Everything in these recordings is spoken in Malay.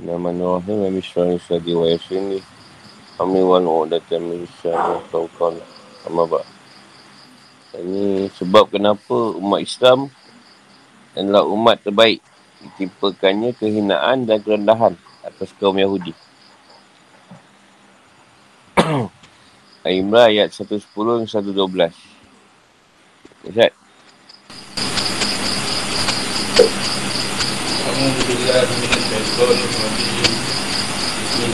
Bismillahirrahmanirrahim. Bismillahirrahmanirrahim. Sadi wa yasini. Amin wa nu'udatan min syaitan tawqan. Amma Ini sebab kenapa umat Islam adalah umat terbaik. Ditimpakannya kehinaan dan kerendahan atas kaum Yahudi. Al-Imran ayat 110 dan 112. Ustaz.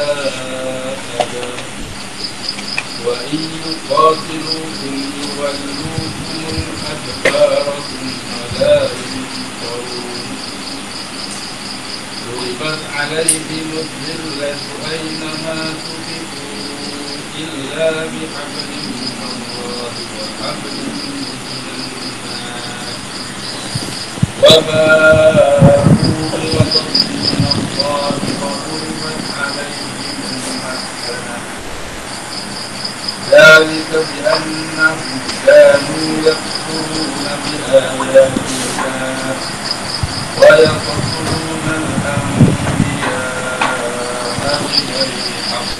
أذى وإن يقاتلوكم يولوكم الأدبار ثم لا ينصرون ضربت عليهم الذلة أينما تفقوا إلا بحبل من الله وحبل من الناس وباءوا بغضب من الله وضربت ذلك بأنهم كانوا يكفرون بآيات الله ويقتلون الأنبياء بغير حق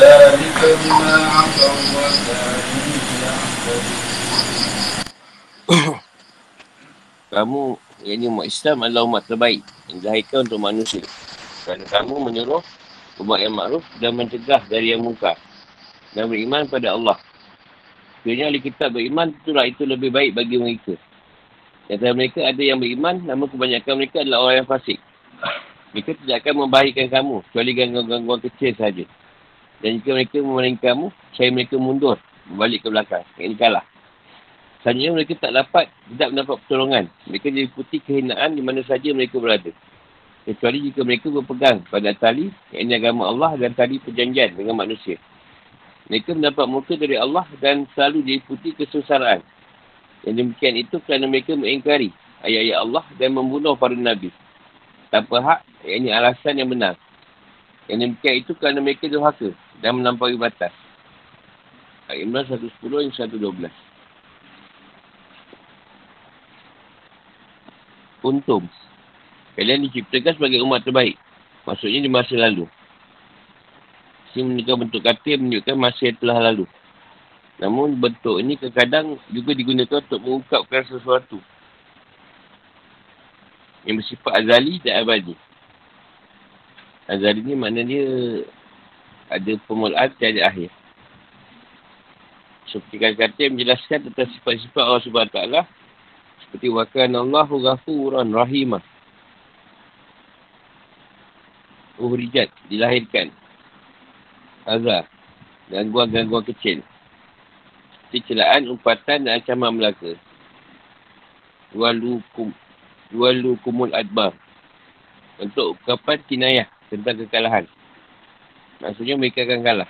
ذلك بما عصوا وكانوا يعتدون Kamu, yang ini umat Islam adalah umat terbaik yang dilahirkan untuk manusia. Kerana kamu menyuruh umat yang makruf dan mencegah dari yang muka dan beriman pada Allah. Sebenarnya ahli kitab beriman, itulah itu lebih baik bagi mereka. Antara mereka ada yang beriman, namun kebanyakan mereka adalah orang yang fasik. Mereka tidak akan membahagikan kamu, kecuali gangguan-gangguan kecil saja. Dan jika mereka memerangi kamu, saya mereka mundur, balik ke belakang. Yang ini kalah. Selanjutnya mereka tak dapat, tidak mendapat pertolongan. Mereka diikuti kehinaan di mana saja mereka berada. Kecuali jika mereka berpegang pada tali, yang agama Allah dan tali perjanjian dengan manusia. Mereka mendapat muka dari Allah dan selalu diikuti kesusaran. Yang demikian itu kerana mereka mengingkari ayat-ayat Allah dan membunuh para Nabi. Tanpa hak, ini alasan yang benar. Yang demikian itu kerana mereka durhaka dan melampaui batas. Imran 110 dan 112. untung. Kalian diciptakan sebagai umat terbaik. Maksudnya di masa lalu. Sini menunjukkan bentuk kata yang menunjukkan masa yang telah lalu. Namun bentuk ini kadang-kadang juga digunakan untuk mengungkapkan sesuatu. Yang bersifat azali dan abadi. Azali ni makna dia ada permulaan dan ada akhir. Seperti kata-kata yang menjelaskan tentang sifat-sifat Allah SWT seperti wakan Allahu ghafuran rahimah. Uhrijat, dilahirkan. Azar. Gangguan-gangguan kecil. Seperti celaan, umpatan dan ancaman belaka. Walukum. Walukumul adbar. Untuk ungkapan kinayah tentang kekalahan. Maksudnya mereka akan kalah.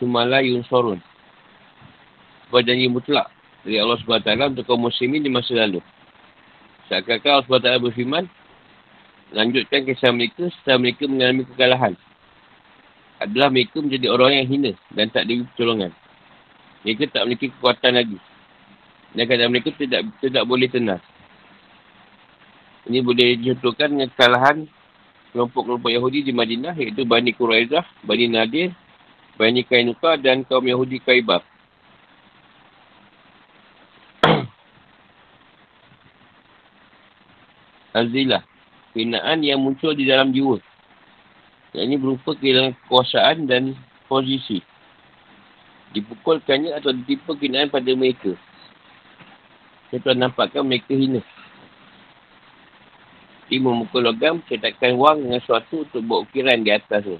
Sumala yunsorun. Sebuah janji mutlak dari Allah SWT untuk kaum muslimin di masa lalu. Seakan-akan Allah SWT berfirman, lanjutkan kisah mereka setelah mereka mengalami kekalahan. Adalah mereka menjadi orang yang hina dan tak diberi pertolongan. Mereka tak memiliki kekuatan lagi. Dan kadang mereka tidak tidak boleh tenang. Ini boleh dicontohkan dengan kekalahan kelompok-kelompok Yahudi di Madinah iaitu Bani Quraizah, Bani Nadir, Bani Kainuka dan kaum Yahudi Kaibah. Azilah. Kenaan yang muncul di dalam jiwa. Yang ini berupa kehilangan kekuasaan dan posisi. Dipukulkannya atau ditipu kenaan pada mereka. Saya nampakkan mereka hina. Dia memukul logam, cetakkan wang dengan sesuatu untuk buat ukiran di atas tu.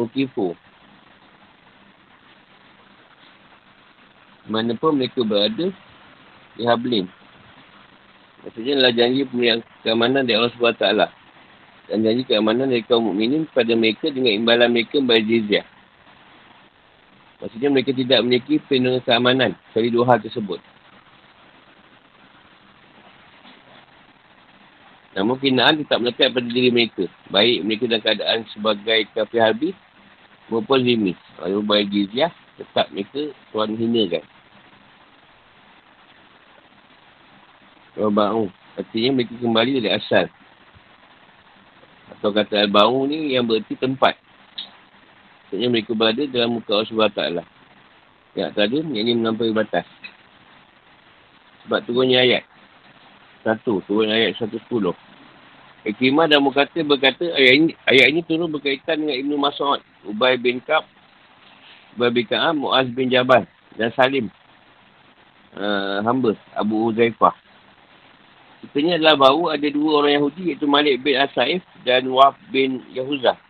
Ukifu. Mana pun mereka berada, di Hablin. Maksudnya adalah janji pemberian keamanan dari Allah SWT. Dan janji keamanan dari kaum mukminin pada mereka dengan imbalan mereka bayar jizyah. Maksudnya mereka tidak memiliki perlindungan keamanan dari dua hal tersebut. Namun kinaan tetap melekat pada diri mereka. Baik mereka dalam keadaan sebagai kafir habis maupun zimi. Kalau bayar jizyah, tetap mereka tuan hinakan. Al-Ba'u. Artinya mereka kembali dari asal. Atau kata Al-Ba'u ni yang berarti tempat. Maksudnya mereka berada dalam muka Allah SWT. Yang tak ada, yang ini menampil batas. Sebab turunnya ayat. Satu, turun ayat 110. Ikrimah dan Mukata berkata, ayat ini, ayat ini turun berkaitan dengan Ibn Mas'ud, Ubay bin Kab, Ubay bin Ka'am, Mu'az bin Jabal dan Salim. Uh, hamba, Abu Uzaifah. Kitanya adalah bahawa ada dua orang Yahudi iaitu Malik bin Asaif dan Wahab bin Yahuzah.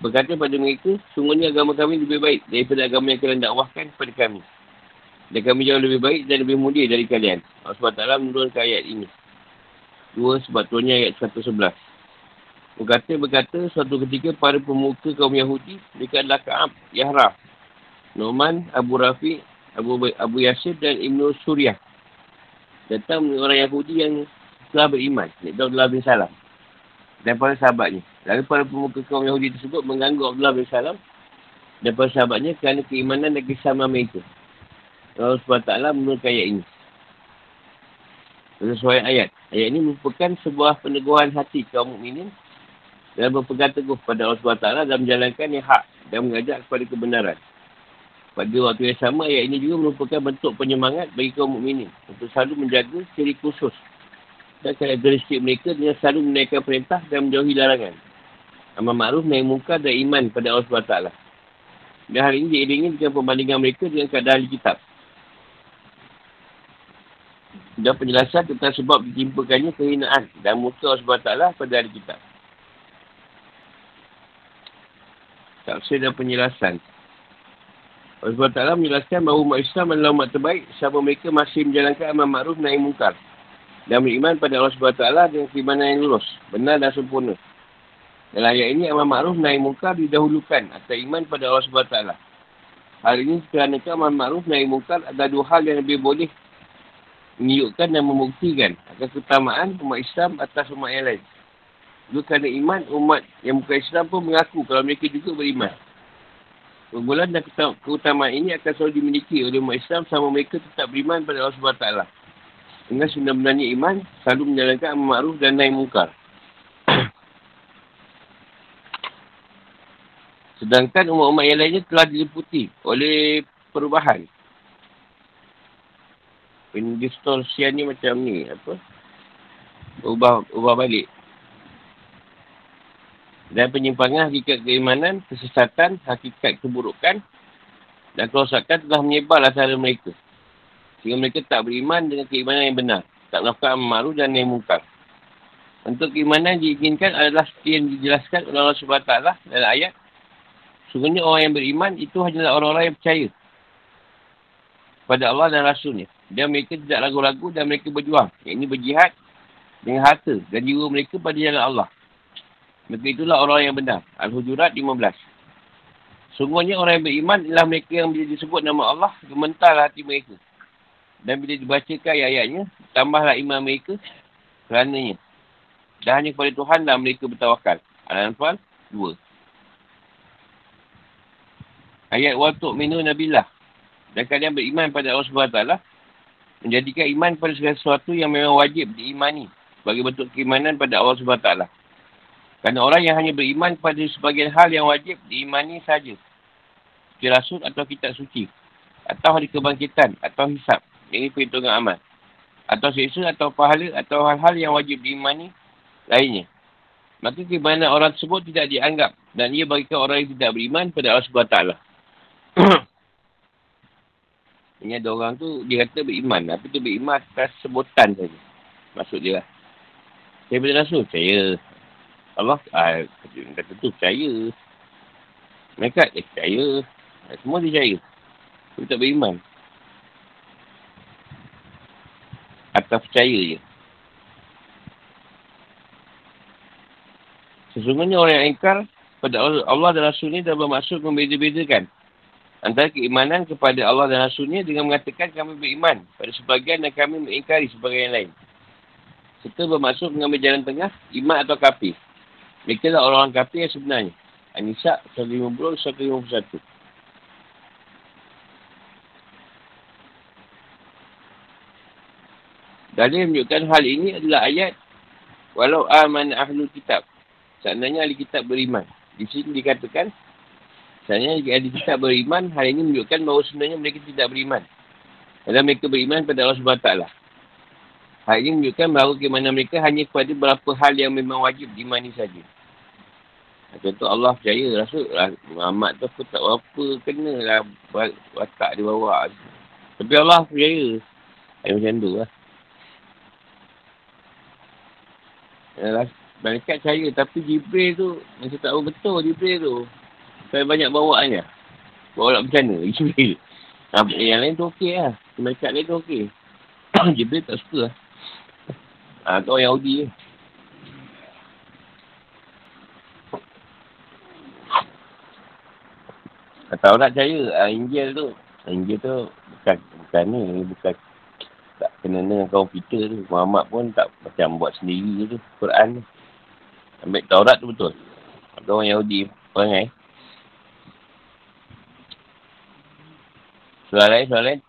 Berkata pada mereka, sungguhnya agama kami lebih baik daripada agama yang kalian dakwahkan kepada kami. Dan kami jauh lebih baik dan lebih mulia dari kalian. Allah SWT menurunkan ayat ini. Dua sebab tuannya ayat 111. Berkata, berkata, suatu ketika para pemuka kaum Yahudi, mereka adalah Ka'ab, Yahra, Noman, Abu Rafi, Abu, Abu Yasir dan Ibn Suryah datang orang Yahudi yang telah beriman. Iaitu Abdullah bin Salam. Para sahabatnya. Lalu para pemuka kaum Yahudi tersebut mengganggu Abdullah bin Salam para sahabatnya kerana keimanan dan kesamaan mereka. Allah SWT menurut ayat ini. Sesuai ayat. Ayat ini merupakan sebuah peneguhan hati kaum mukminin dalam berpegang teguh pada Allah SWT dalam menjalankan yang hak dan mengajak kepada kebenaran. Pada waktu yang sama, ayat ini juga merupakan bentuk penyemangat bagi kaum mukminin untuk selalu menjaga ciri khusus dan karakteristik mereka dengan selalu menaikkan perintah dan menjauhi larangan. Amal ma'ruf, naik muka dan iman pada Allah SWT. Dan hari ini diiringi dengan pembandingan mereka dengan keadaan ahli kitab. Dan penjelasan tentang sebab ditimpakannya kehinaan dan muka Allah SWT pada ahli kitab. Tafsir dan penjelasan. Allah Ta'ala menjelaskan bahawa umat Islam adalah umat terbaik siapa mereka masih menjalankan amal ma'ruf naik mungkar dan beriman pada Allah SWT dengan keimanan yang lurus, benar dan sempurna. Dalam ayat ini, amal ma'ruf naik mungkar didahulukan atau iman pada Allah SWT. Hal ini kerana amal ma'ruf naik mungkar ada dua hal yang lebih boleh menunjukkan dan membuktikan akan keutamaan umat Islam atas umat yang lain. Dua kerana iman, umat yang bukan Islam pun mengaku kalau mereka juga beriman. Keunggulan dan keutamaan ini akan selalu dimiliki oleh umat Islam sama mereka tetap beriman pada Allah SWT. Dengan sebenarnya iman, selalu menjalankan amal ma'ruf dan naik mungkar. Sedangkan umat-umat yang lainnya telah diliputi oleh perubahan. Pendistorsian ni macam ni, apa? Ubah, ubah balik. Dan penyimpangan hakikat keimanan, kesesatan, hakikat keburukan dan kerosakan telah menyebar antara mereka. Sehingga mereka tak beriman dengan keimanan yang benar. Tak melakukan maru dan yang mungkar. Untuk keimanan diinginkan adalah seperti yang dijelaskan oleh Allah SWT dalam ayat. Sungguhnya orang yang beriman itu hanyalah orang-orang yang percaya pada Allah dan Rasulnya. Dan mereka tidak ragu-ragu dan mereka berjuang. Yang ini berjihad dengan harta dan jiwa mereka pada jalan Allah. Maka itulah orang yang benar. Al-Hujurat 15. Sungguhnya orang yang beriman ialah mereka yang bila disebut nama Allah, gementarlah hati mereka. Dan bila dibacakan ayat-ayatnya, tambahlah iman mereka kerananya. Dan hanya kepada Tuhan lah mereka bertawakal. Al-Anfal 2. Ayat Watuk Minu Nabilah. Dan kalian beriman pada Allah SWT menjadikan iman pada segala sesuatu yang memang wajib diimani sebagai bentuk keimanan pada Allah SWT. Kerana orang yang hanya beriman kepada sebagian hal yang wajib diimani saja. Seperti rasul atau kitab suci. Atau hari kebangkitan atau hisap. Ini perhitungan amal. Atau seksa atau pahala atau hal-hal yang wajib diimani lainnya. Maka keimanan orang tersebut tidak dianggap. Dan ia bagikan orang yang tidak beriman pada Allah SWT. Ini ada orang tu, dia kata beriman. Tapi tu beriman atas sebutan saja. Maksud dia lah. Saya betul rasul? Saya. Allah ah, kata tu percaya. Mereka eh, percaya. Ah, semua dia percaya. Tapi tak beriman. Atau percaya je. Sesungguhnya orang yang ingkar pada Allah dan Rasul ni dah bermaksud membeza-bezakan antara keimanan kepada Allah dan Rasulnya dengan mengatakan kami beriman pada sebagian dan kami mengingkari sebagian lain. Serta bermaksud mengambil jalan tengah, iman atau kafir. Mereka lah orang-orang kafir yang sebenarnya. An-Nisa 150-151. Dalil menunjukkan hal ini adalah ayat Walau aman ahlu kitab. Seandainya ahli kitab beriman. Di sini dikatakan, seandainya ahli kitab beriman, hal ini menunjukkan bahawa sebenarnya mereka tidak beriman. Kerana mereka beriman pada Allah SWT. Hal ini menunjukkan bahawa keimanan mereka hanya kepada beberapa hal yang memang wajib dimani saja. Contoh Allah percaya Rasul Muhammad tu aku tak apa kena lah watak dia bawa. Tapi Allah percaya. Ayah macam tu lah. Malaikat percaya tapi Jibril tu macam tak tahu betul Jibril tu. Saya banyak bawa aja. Bawa nak macam mana Jibril. Ha, yang lain tu okey lah. Malaikat lain tu okey. Jibril tak suka lah. Ha, orang Yahudi je. Kata nak percaya, uh, Injil tu. Injil tu bukan, bukan ni, bukan tak kena dengan kaum kita tu. Muhammad pun tak macam buat sendiri tu, Quran tu. Ambil Taurat tu betul. Ada orang Yahudi, lain. Surah lain, surah lain.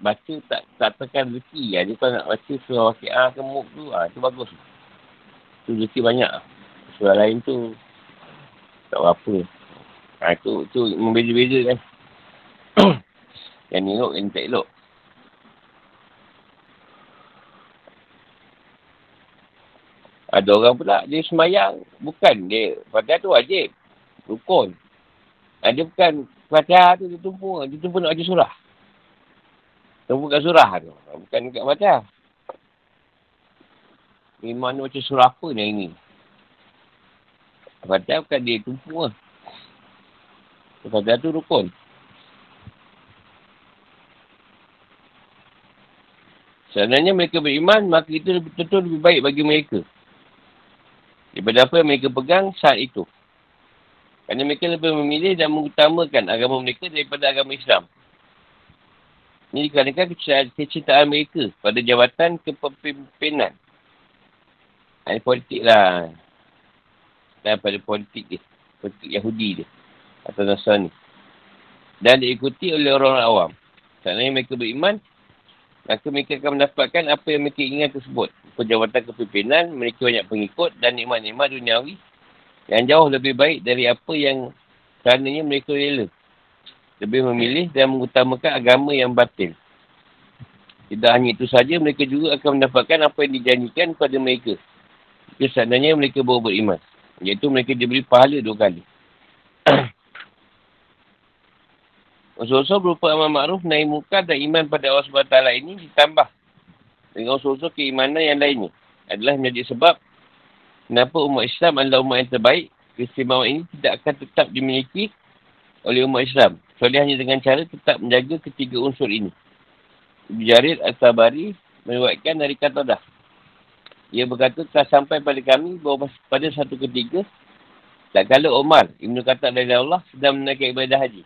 Baca tak tak tekan rezeki. Ya. Dia kalau nak baca surah waki'ah ke muk tu, ha, tu bagus. Tu rezeki banyak. Surah lain tu, tak apa. Ha, tu, tu membeza-beza kan. yang elok, yang tak elok. Ada orang pula dia semayang. Bukan dia. Fatihah tu wajib. Rukun. Ha, dia bukan Fatihah tu dia tumpu. Dia tumpu nak baca surah. Tumpu kat surah tu. Bukan kat Fatihah. Ni mana baca surah apa ni ini? Fatihah bukan dia tumpu lah. Fatihah tu rukun. Sebenarnya mereka beriman, maka itu tentu lebih baik bagi mereka. Daripada apa yang mereka pegang saat itu. Kerana mereka lebih memilih dan mengutamakan agama mereka daripada agama Islam. Ini dikarenakan kecintaan mereka pada jawatan kepemimpinan. Ini politik lah. Dan pada politik dia. Politik Yahudi dia. Atau Nasrani. Dan diikuti oleh orang-orang awam. Seandainya mereka beriman, maka mereka akan mendapatkan apa yang mereka ingat tersebut perjawatan kepimpinan, mereka banyak pengikut dan nikmat-nikmat duniawi yang jauh lebih baik dari apa yang karenanya mereka rela. Lebih memilih dan mengutamakan agama yang batil. Tidak hanya itu saja, mereka juga akan mendapatkan apa yang dijanjikan kepada mereka. Kesananya mereka baru beriman. Iaitu mereka diberi pahala dua kali. Usul-usul berupa amal ma'ruf, naik muka dan iman pada Allah SWT ini ditambah dengan unsur-unsur keimanan yang lainnya adalah menjadi sebab kenapa umat Islam adalah umat yang terbaik keistimewaan ini tidak akan tetap dimiliki oleh umat Islam kecuali hanya dengan cara tetap menjaga ketiga unsur ini. Jarir At-Tabari meriwayatkan dari kata dah ia berkata telah sampai pada kami bahawa pada satu ketiga tak kala Omar Ibn Kata dari Allah sedang menaikkan ibadah haji.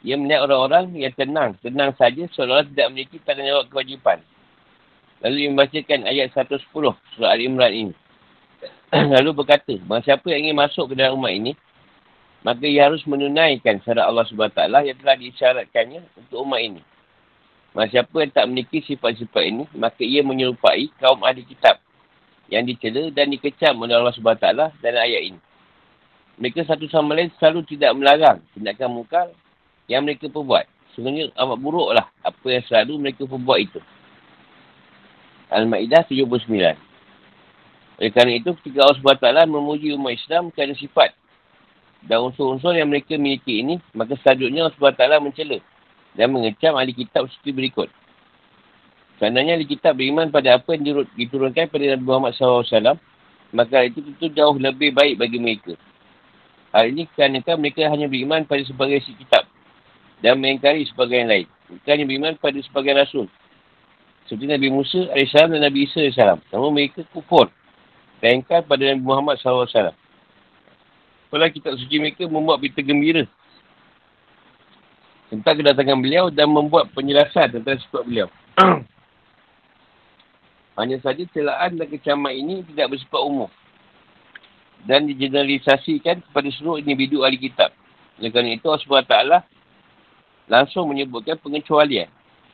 Ia melihat orang-orang yang tenang. Tenang saja seolah-olah tidak memiliki tanggungjawab kewajipan. Lalu dia membacakan ayat 110 surah Al-Imran ini. Lalu berkata, bahawa siapa yang ingin masuk ke dalam umat ini, maka ia harus menunaikan syarat Allah SWT yang telah disyaratkannya untuk umat ini. Maka siapa yang tak memiliki sifat-sifat ini, maka ia menyerupai kaum ahli kitab yang dicela dan dikecam oleh Allah SWT dalam ayat ini. Mereka satu sama lain selalu tidak melarang tindakan mungkar yang mereka perbuat. Sebenarnya amat buruklah apa yang selalu mereka perbuat itu. Al-Ma'idah 79. Oleh kerana itu, ketika Allah SWT memuji umat Islam kerana sifat dan unsur-unsur yang mereka miliki ini, maka selanjutnya Allah SWT mencela dan mengecam ahli kitab seperti berikut. Seandainya ahli kitab beriman pada apa yang diturunkan pada Nabi Muhammad SAW, maka itu tentu jauh lebih baik bagi mereka. Hal ini kerana mereka hanya beriman pada sebagai si kitab dan mengingkari sebagai yang lain. Mereka hanya beriman pada sebagai rasul seperti Nabi Musa AS dan Nabi Isa AS. Namun mereka kufur Tayangkan pada Nabi Muhammad SAW. Kalau kitab suci mereka membuat berita gembira tentang kedatangan beliau dan membuat penjelasan tentang sifat beliau. Hanya saja celaan dan kecaman ini tidak bersifat umum dan digeneralisasikan kepada seluruh individu ahli kitab. Oleh kerana itu, Allah SWT langsung menyebutkan pengecualian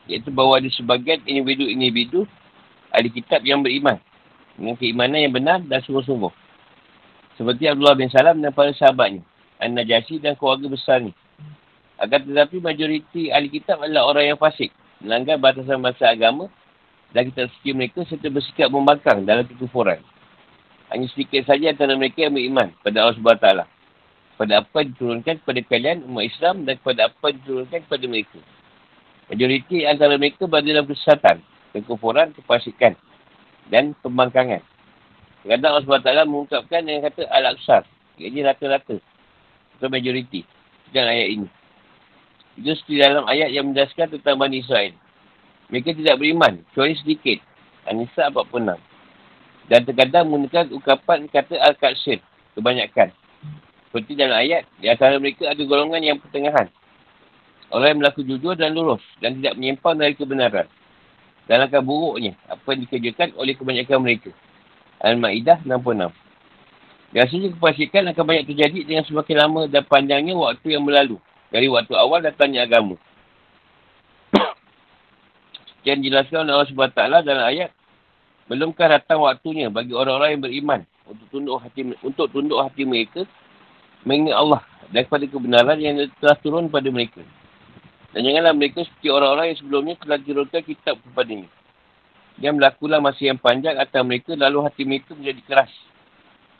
iaitu bahawa ada sebagian individu-individu ahli kitab yang beriman dengan keimanan yang benar dan sungguh-sungguh. Seperti Abdullah bin Salam dan para sahabatnya. An-Najasyi dan keluarga besar ni. Agar tetapi majoriti ahli kitab adalah orang yang fasik. Melanggar batasan-batasan agama dan kita suci mereka serta bersikap membangkang dalam kekufuran. Hanya sedikit saja antara mereka yang beriman pada Allah SWT. Pada apa diturunkan kepada kalian umat Islam dan kepada apa diturunkan kepada mereka. Majoriti antara mereka berada dalam kesesatan, kekufuran, kefasikan dan pembangkangan. Kadang Allah SWT mengungkapkan yang kata Al-Aqsar. Jadi rata-rata. Atau majoriti. Dalam ayat ini. Itu seperti dalam ayat yang menjelaskan tentang Bani Israel. Mereka tidak beriman. Kecuali sedikit. Anissa 46. Dan terkadang menggunakan ukapan kata Al-Qasir. Kebanyakan. Seperti dalam ayat. Di antara mereka ada golongan yang pertengahan. Orang yang berlaku jujur dan lurus. Dan tidak menyimpang dari kebenaran. Dan langkah buruknya. Apa yang dikerjakan oleh kebanyakan mereka. Al-Ma'idah 66. Biasanya kefasikan akan banyak terjadi dengan semakin lama dan panjangnya waktu yang berlalu. Dari waktu awal datangnya agama. Yang dijelaskan oleh Allah SWT dalam ayat. Belumkah datang waktunya bagi orang-orang yang beriman untuk tunduk hati untuk tunduk hati mereka mengingat Allah daripada kebenaran yang telah turun pada mereka. Dan janganlah mereka seperti orang-orang yang sebelumnya telah dirunkan kitab kepada Yang berlakulah masa yang panjang atas mereka lalu hati mereka menjadi keras.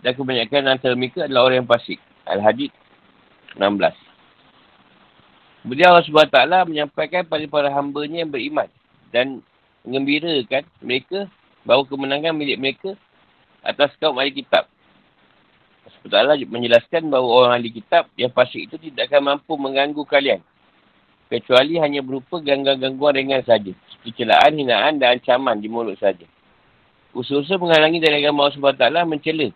Dan kebanyakan antara mereka adalah orang yang fasik. Al-Hadid 16. Kemudian Allah SWT menyampaikan pada para hambanya yang beriman. Dan mengembirakan mereka bahawa kemenangan milik mereka atas kaum ahli kitab. Allah menjelaskan bahawa orang ahli kitab yang fasik itu tidak akan mampu mengganggu kalian kecuali hanya berupa gangguan-gangguan ringan saja. Seperti celaan, hinaan dan ancaman di mulut saja. Usaha-usaha menghalangi dari agama Allah SWT mencela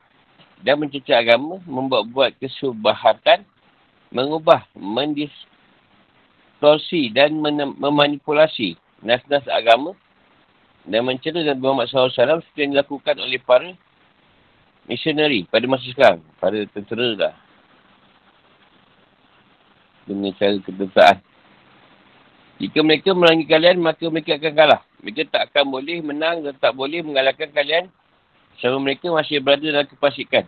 dan mencecah agama, membuat-buat kesubahatan, mengubah, mendistorsi dan memanipulasi nas-nas agama dan mencela dan Muhammad SAW seperti yang dilakukan oleh para missionary pada masa sekarang. Para tentera lah. Dengan cara ketenteraan. Jika mereka merangi kalian, maka mereka akan kalah. Mereka tak akan boleh menang dan tak boleh mengalahkan kalian selama mereka masih berada dalam kepasikan.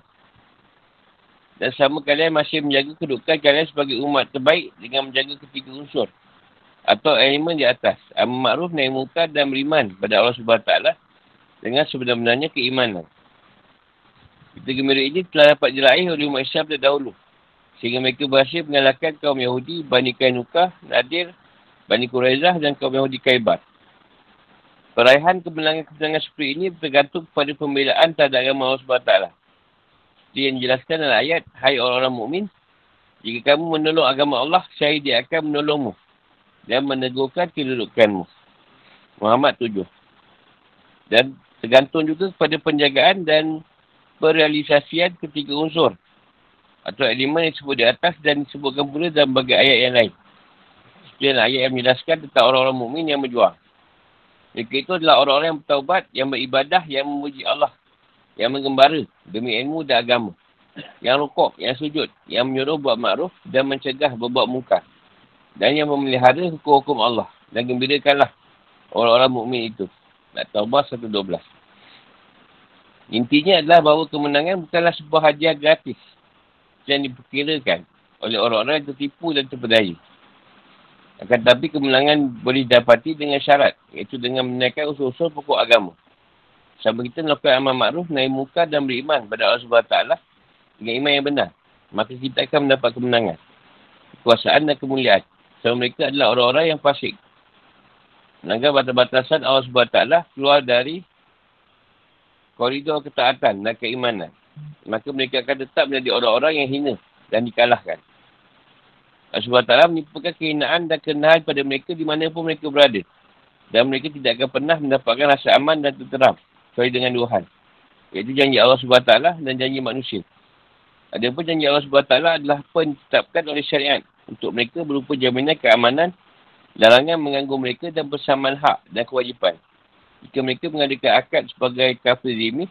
Dan sama kalian masih menjaga kedudukan kalian sebagai umat terbaik dengan menjaga ketiga unsur. Atau elemen di atas. Amal ma'ruf, naik muka dan beriman pada Allah SWT dengan sebenarnya keimanan. Kita gembira ini telah dapat jelaih oleh umat Islam terdahulu. Sehingga mereka berhasil mengalahkan kaum Yahudi, Bani Kainukah, Nadir, Bani Quraizah dan kaum Yahudi Kaibat. Peraihan kemenangan-kemenangan seperti ini bergantung kepada pembelaan terhadap agama Allah SWT. Seperti yang dijelaskan dalam ayat, Hai orang-orang mukmin, jika kamu menolong agama Allah, saya dia akan menolongmu dan menegurkan kedudukanmu. Muhammad 7. Dan tergantung juga kepada penjagaan dan perealisasian ketiga unsur atau elemen yang disebut di atas dan disebutkan pula dalam bagai ayat yang lain. Sekian ayat yang menjelaskan tentang orang-orang mukmin yang berjuang. Mereka itu adalah orang-orang yang bertaubat, yang beribadah, yang memuji Allah. Yang menggembara demi ilmu dan agama. Yang rukuk, yang sujud, yang menyuruh buat makruf dan mencegah berbuat muka. Dan yang memelihara hukum-hukum Allah. Dan gembirakanlah orang-orang mukmin itu. Nak taubah 112. Intinya adalah bahawa kemenangan bukanlah sebuah hadiah gratis. Yang diperkirakan oleh orang-orang yang tertipu dan terpedaya. Akan tetapi kemenangan boleh didapati dengan syarat. Iaitu dengan menaikkan usul-usul pokok agama. Sama kita melakukan amal makruf, naik muka dan beriman pada Allah SWT dengan iman yang benar. Maka kita akan mendapat kemenangan. Kekuasaan dan kemuliaan. Sama mereka adalah orang-orang yang fasik. Melanggar batas-batasan Allah SWT keluar dari koridor ketaatan dan keimanan. Maka mereka akan tetap menjadi orang-orang yang hina dan dikalahkan. SWT menipukan kehinaan dan kenahan pada mereka di mana pun mereka berada. Dan mereka tidak akan pernah mendapatkan rasa aman dan tenteram. Kecuali dengan dua hal. Iaitu janji Allah SWT dan janji manusia. Ada pun janji Allah SWT adalah ditetapkan oleh syariat untuk mereka berupa jaminan keamanan, larangan mengganggu mereka dan persamaan hak dan kewajipan. Jika mereka mengadakan akad sebagai kafir zimi,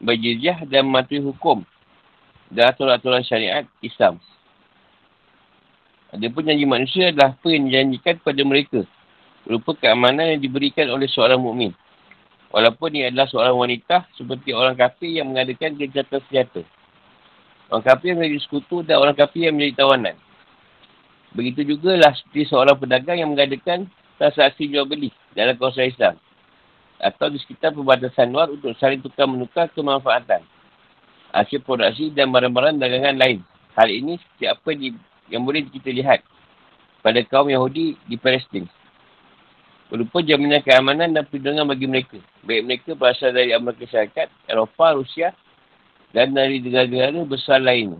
berjizyah dan mematuhi hukum dan aturan-aturan syariat Islam. Ada pun janji manusia adalah apa yang dijanjikan kepada mereka berupa keamanan yang diberikan oleh seorang mukmin. Walaupun ia adalah seorang wanita seperti orang kafir yang mengadakan kejahatan senjata. Orang kafir yang menjadi sekutu dan orang kafir yang menjadi tawanan. Begitu juga lah seperti seorang pedagang yang mengadakan transaksi jual beli dalam kawasan Islam. Atau di sekitar perbatasan luar untuk saling tukar menukar kemanfaatan. Hasil produksi dan barang-barang dagangan lain. Hal ini seperti apa di, yang boleh kita lihat pada kaum Yahudi di Palestin. Berupa jaminan keamanan dan perlindungan bagi mereka. Baik mereka berasal dari Amerika Syarikat, Eropah, Rusia dan dari negara-negara besar lain.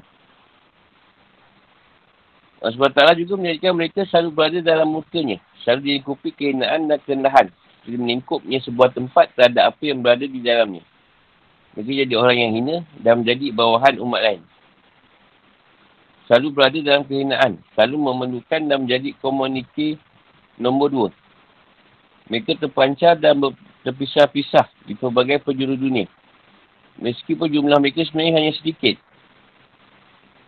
Allah SWT juga menjadikan mereka selalu berada dalam mukanya. Selalu dilingkupi kehinaan dan kerendahan. Jadi melingkupnya sebuah tempat terhadap apa yang berada di dalamnya. Mereka jadi orang yang hina dan menjadi bawahan umat lain. Selalu berada dalam kehinaan. Selalu memerlukan dan menjadi komuniti nombor dua. Mereka terpancar dan terpisah-pisah di pelbagai penjuru dunia. Meskipun jumlah mereka sebenarnya hanya sedikit.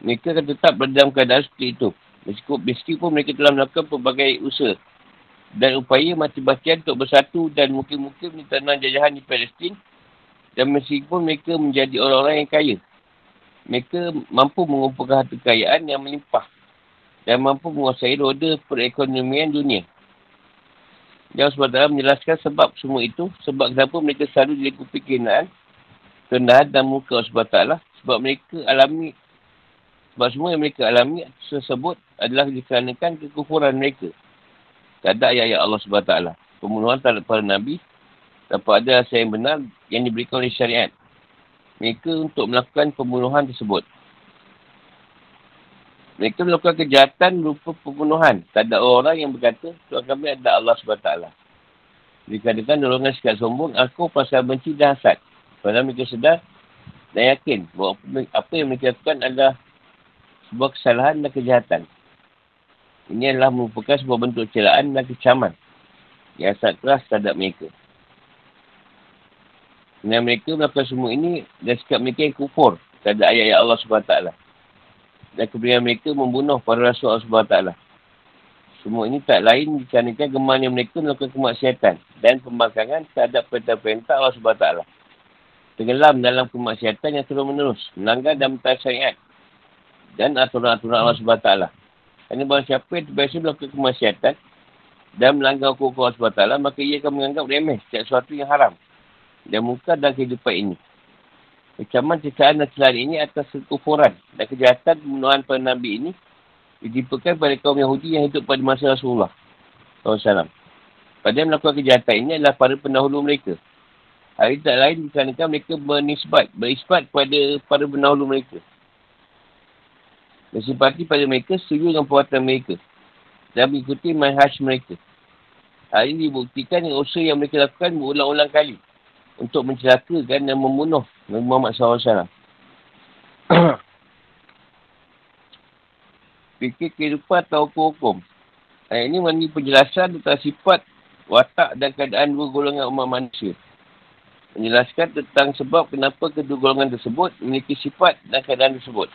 Mereka akan tetap berada dalam keadaan seperti itu. Meskipun, meskipun mereka telah melakukan pelbagai usaha dan upaya mati-matian untuk bersatu dan mungkin-mungkin tanah jajahan di Palestin dan meskipun mereka menjadi orang-orang yang kaya. Mereka mampu mengumpulkan harta kekayaan yang melimpah dan mampu menguasai roda perekonomian dunia. Yang SWT menjelaskan sebab semua itu, sebab kenapa mereka selalu dilikupi kenaan kerendahan dan muka SWT sebab mereka alami sebab semua yang mereka alami tersebut adalah dikarenakan kekufuran mereka tak ada ayat-ayat Allah SWT pembunuhan terhadap para Nabi dapat ada rasa yang benar yang diberikan oleh syariat mereka untuk melakukan pembunuhan tersebut. Mereka melakukan kejahatan berupa pembunuhan. Tak ada orang yang berkata Tuhan kami ada Allah SWT dikatakan dorongan sikap sombong aku pasal benci dan hasad. Padahal mereka sedar dan yakin bahawa apa yang mereka lakukan adalah sebuah kesalahan dan kejahatan. Ini adalah merupakan sebuah bentuk celaan dan kecaman. Yang sangat keras terhadap mereka. Dan mereka melakukan semua ini dan sikap mereka yang kufur terhadap ayat-ayat Allah SWT. Dan kemudian mereka membunuh para rasul Allah SWT. Semua ini tak lain dikarenakan gemar yang mereka melakukan kemaksiatan dan pembangkangan terhadap perintah-perintah Allah SWT tenggelam dalam kemaksiatan yang terus menerus, melanggar dan mentah dan aturan-aturan Allah SWT. Kerana bahawa siapa yang terbiasa melakukan kemaksiatan dan melanggar hukum Allah SWT, maka ia akan menganggap remeh setiap sesuatu yang haram dan muka dalam kehidupan ini. Kecaman cecaan dan kesalahan ini atas kekufuran dan kejahatan pembunuhan para Nabi ini ditipukan pada kaum Yahudi yang hidup pada masa Rasulullah SAW. Pada melakukan kejahatan ini adalah para pendahulu mereka Hari tak lain dikarenakan mereka bernisbat, berisbat kepada para pendahulu mereka. Bersimpati pada mereka, setuju dengan perbuatan mereka. Dan mengikuti manhaj mereka. Hal ini dibuktikan dengan usaha yang mereka lakukan berulang-ulang kali. Untuk mencelakakan dan membunuh Nabi Muhammad SAW. Fikir kehidupan atau hukum-hukum. Ayat ini mengenai penjelasan tentang sifat, watak dan keadaan dua golongan umat manusia menjelaskan tentang sebab kenapa kedua golongan tersebut memiliki sifat dan keadaan tersebut.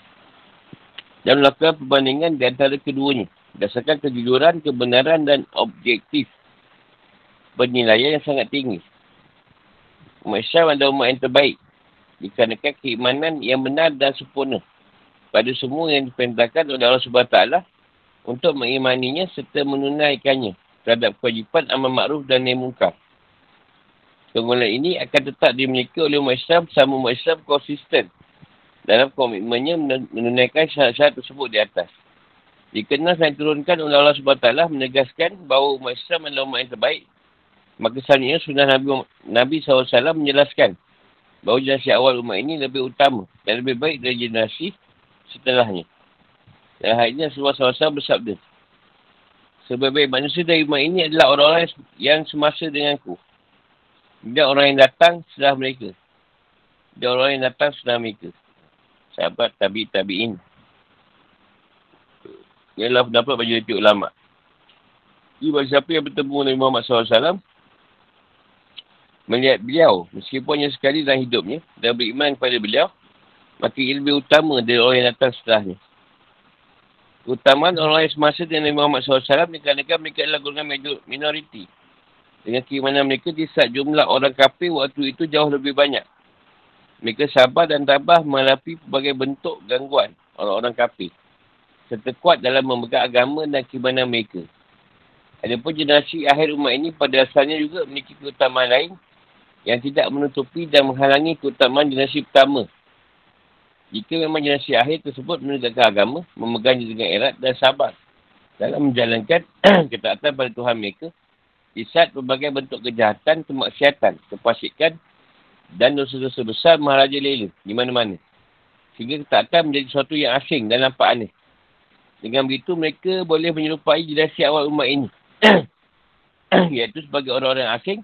Dan melakukan perbandingan di antara keduanya. Berdasarkan kejujuran, kebenaran dan objektif. Penilaian yang sangat tinggi. Umat Islam adalah umat yang terbaik. Dikarenakan keimanan yang benar dan sempurna. Pada semua yang diperintahkan oleh Allah SWT untuk mengimaninya serta menunaikannya terhadap kewajipan amal makruf dan nemungkar. Keunggulan ini akan tetap dimiliki oleh umat Islam sama umat Islam konsisten dalam komitmennya menunaikan syarat-syarat tersebut di atas. Dikenal dan turunkan oleh Allah SWT menegaskan bahawa umat Islam adalah umat yang terbaik. Maka selanjutnya sunnah Nabi, Nabi SAW menjelaskan bahawa generasi awal umat ini lebih utama dan lebih baik dari generasi setelahnya. Dan hal ini Rasulullah SAW bersabda. Sebaik-baik manusia dari umat ini adalah orang-orang yang semasa denganku. Dan orang yang datang setelah mereka. dan orang yang datang setelah mereka. Sahabat tabi tabiin. Ialah pendapat baju itu ulama. Bagi siapa yang bertemu Nabi Muhammad SAW, melihat beliau, meskipun hanya sekali dalam hidupnya, dan beriman kepada beliau, maka ia lebih utama dari orang yang datang setelahnya. Utamaan orang yang semasa dengan Nabi Muhammad SAW dikarenakan mereka adalah golongan minoriti. Dengan keimanan mereka di saat jumlah orang kafir waktu itu jauh lebih banyak. Mereka sabar dan tabah menghadapi berbagai bentuk gangguan orang-orang kafir. Serta kuat dalam memegang agama dan keimanan mereka. Adapun generasi akhir umat ini pada asalnya juga memiliki keutamaan lain yang tidak menutupi dan menghalangi keutamaan generasi pertama jika memang generasi akhir tersebut menegakkan agama, memegangnya dengan erat dan sabar dalam menjalankan ketaatan pada Tuhan mereka, di saat berbagai bentuk kejahatan, kemaksiatan, kepasikan dan dosa-dosa besar maharaja lela di mana-mana. Sehingga ketaatan menjadi sesuatu yang asing dan nampak aneh. Dengan begitu, mereka boleh menyerupai generasi awal umat ini. iaitu sebagai orang-orang asing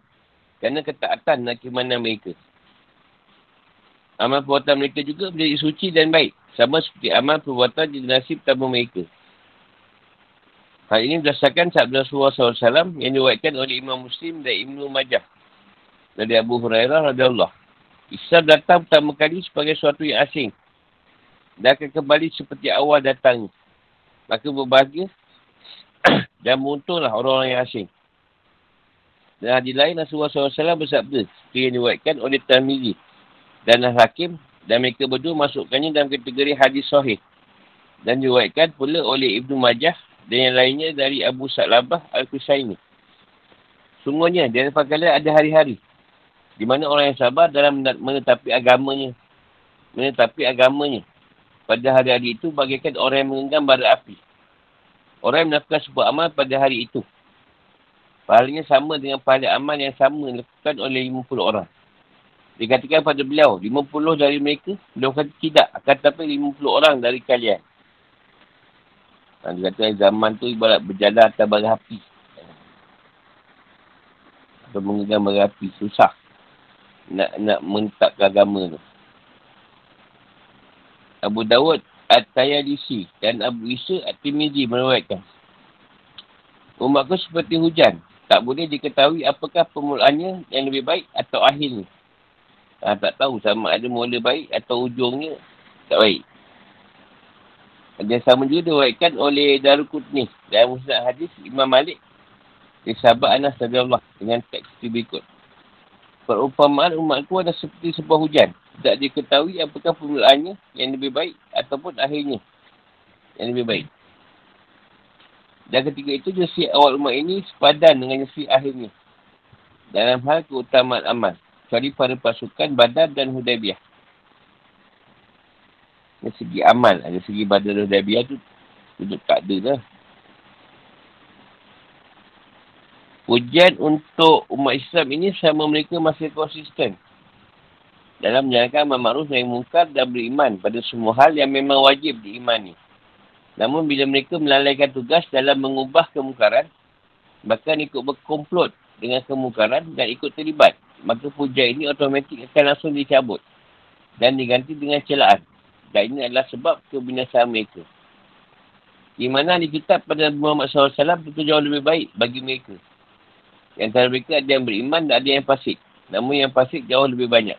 kerana ketaatan dan keimanan mereka. Amal perbuatan mereka juga menjadi suci dan baik. Sama seperti amal perbuatan di nasib pertama mereka. Hal ini berdasarkan sabda Rasulullah SAW yang diwakilkan oleh Imam Muslim dan Ibn Majah. Dari Abu Hurairah radhiyallahu Islam datang pertama kali sebagai sesuatu yang asing. Dan akan kembali seperti awal datang. Maka berbahagia dan muntahlah orang-orang yang asing. Dan hadis lain Rasulullah SAW bersabda seperti yang diwakilkan oleh Tamiri dan Al-Hakim dan mereka berdua masukkannya dalam kategori hadis sahih. Dan diwakilkan pula oleh Ibnu Majah dan yang lainnya dari Abu Sa'labah Al-Qusaini. Semuanya, di hadapan kalian ada hari-hari. Di mana orang yang sabar dalam menetapi agamanya. Menetapi agamanya. Pada hari-hari itu, bagaikan orang yang mengenggam bara api. Orang yang melakukan sebuah amal pada hari itu. Pahalanya sama dengan pahala amal yang sama dilakukan oleh 50 orang. Dikatakan pada beliau, 50 dari mereka, beliau kata tidak, akan tapi 50 orang dari kalian. Ha, dia kata zaman tu ibarat berjalan atas bara api. Atau mengegang bara api, susah. Nak nak mentak ke agama tu. Abu Dawud At-Tayalisi dan Abu Isa At-Timizi meruatkan. Umatku seperti hujan. Tak boleh diketahui apakah permulaannya yang lebih baik atau akhirnya. Ha, tak tahu sama ada mula baik atau ujungnya tak baik. Dan sama juga diwakilkan oleh Darukutni dalam musnad hadis Imam Malik di sahabat Anas Allah dengan teks berikut. Perumpamaan umatku adalah seperti sebuah hujan. Tak diketahui apakah permulaannya yang lebih baik ataupun akhirnya yang lebih baik. Dan ketika itu jasi awal umat ini sepadan dengan jasi akhirnya. Dalam hal keutamaan amal kecuali pada pasukan Badar dan Hudaybiyah. Dari segi amal, dari segi Badar dan Hudaybiyah tu duduk tak ada lah. Ujian untuk umat Islam ini sama mereka masih konsisten dalam menjalankan amal ma'ruf yang mungkar dan beriman pada semua hal yang memang wajib diimani. Namun bila mereka melalaikan tugas dalam mengubah kemungkaran, bahkan ikut berkomplot dengan kemungkaran dan ikut terlibat maka puja ini otomatik akan langsung dicabut dan diganti dengan celaan. Dan ini adalah sebab kebinasaan mereka. Di mana di kitab pada Muhammad SAW itu jauh lebih baik bagi mereka. Yang antara mereka ada yang beriman dan ada yang fasik. Namun yang fasik jauh lebih banyak.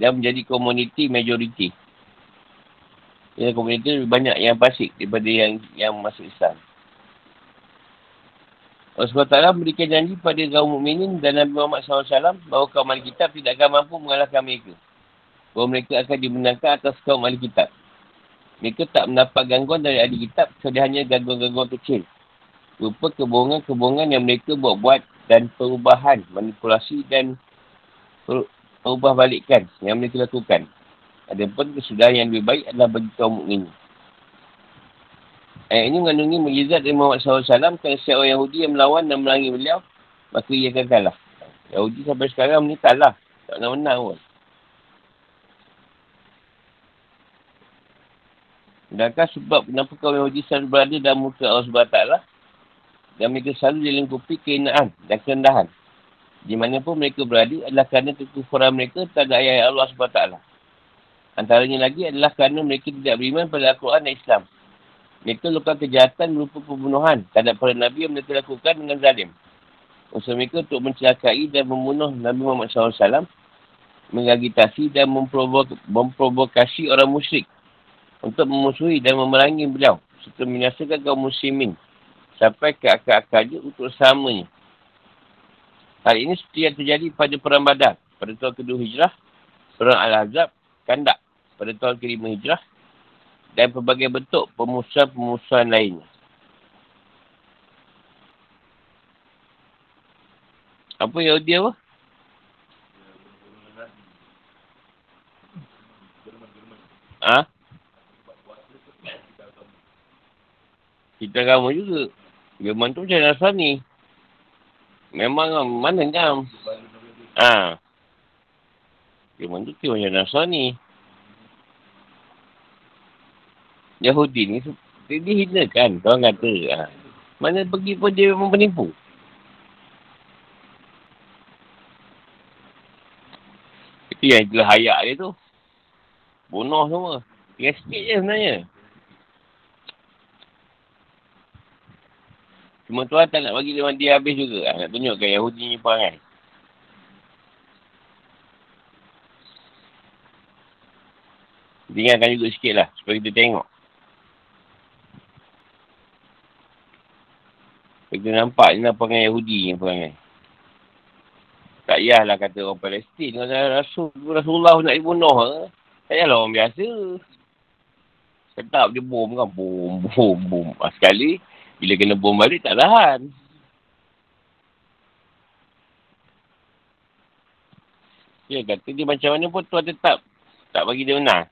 Dan menjadi komuniti majoriti. Yang komuniti lebih banyak yang fasik daripada yang yang masuk Islam. Allah SWT memberikan janji pada kaum mukminin dan Nabi Muhammad SAW bahawa kaum ahli kitab tidak akan mampu mengalahkan mereka. Bahawa mereka akan dimenangkan atas kaum ahli kitab. Mereka tak mendapat gangguan dari ahli kitab kecuali hanya gangguan-gangguan kecil. Rupa kebohongan-kebohongan yang mereka buat-buat dan perubahan, manipulasi dan perubah balikkan yang mereka lakukan. Ada pun kesudahan yang lebih baik adalah bagi kaum mukminin. Ayat ini mengandungi mujizat dari Muhammad SAW kerana setiap orang Yahudi yang melawan dan melangi beliau, maka ia akan kalah. Yahudi sampai sekarang ni kalah. Tak nak menang pun. Sedangkan sebab kenapa kaum Yahudi selalu berada dalam muka Allah SWT dan mereka selalu dilingkupi keinaan dan kerendahan. Di mana pun mereka berada adalah kerana kekufuran mereka tak ada ayat Allah SWT. Antaranya lagi adalah kerana mereka tidak beriman pada Al-Quran dan Islam. Mereka lakukan kejahatan berupa pembunuhan terhadap para Nabi yang mereka lakukan dengan zalim. Usaha mereka untuk mencelakai dan membunuh Nabi Muhammad SAW, mengagitasi dan memprovok- memprovokasi orang musyrik untuk memusuhi dan memerangi beliau serta menyaksikan kaum muslimin sampai ke akar-akarnya untuk samanya. Hal ini seperti yang terjadi pada Perang Badar pada tahun kedua Hijrah, Perang Al-Azhab, Kandak pada tahun kelima Hijrah dan pelbagai bentuk pemusuhan-pemusuhan lainnya. Apa Yahudi apa? Ha? Kita agama juga. Jerman tu macam Nasrani. Memang mana kan? Ha. Jerman tu macam Nasrani. Yahudi ni dia, dia hina kan orang kata ha. mana pergi pun dia memang penipu itu yang itulah hayak dia tu bunuh semua tinggal sikit je sebenarnya cuma tuan tak nak bagi dia mandi habis juga ha. nak tunjukkan Yahudi ni perangai Tinggalkan juga sikit lah supaya kita tengok. Kita nampak je lah perangai Yahudi ni perangai. Tak payahlah kata orang Palestin. Rasul, Rasulullah nak dibunuh. Eh? Tak payahlah orang biasa. Ketap dia bom kan. Bom, bom, bom. Ah, sekali, bila kena bom balik tak tahan. Dia kata dia macam mana pun tuan tetap tak bagi dia menang.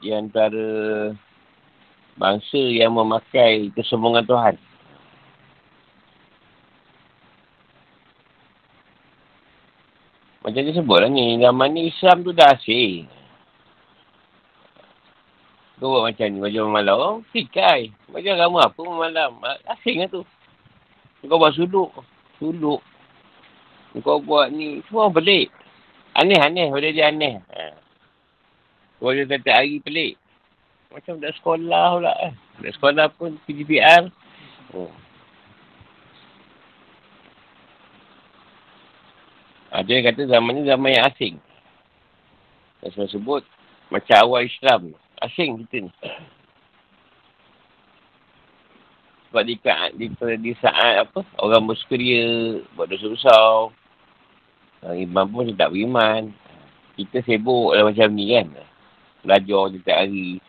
Di antara bangsa yang memakai kesombongan Tuhan. Macam dia sebut lah ni, zaman ni Islam tu dah asing. Kau buat macam ni, macam malam. Oh, fikai. Macam agama apa malam. Asing lah tu. Kau buat suluk. Suluk. Kau buat ni, semua pelik. Aneh-aneh, benda dia aneh. Ha. Kalau dia kata hari pelik. Macam dah sekolah pula eh. Dah sekolah pun PGPR. Oh. Ha, dia kata zaman ni zaman yang asing. Dan saya sebut macam awal Islam. Asing kita ni. Sebab di, di, di saat apa, orang bersekeria, buat dosa besar. Iman pun tak beriman. Kita sibuk lah macam ni kan belajar setiap hari.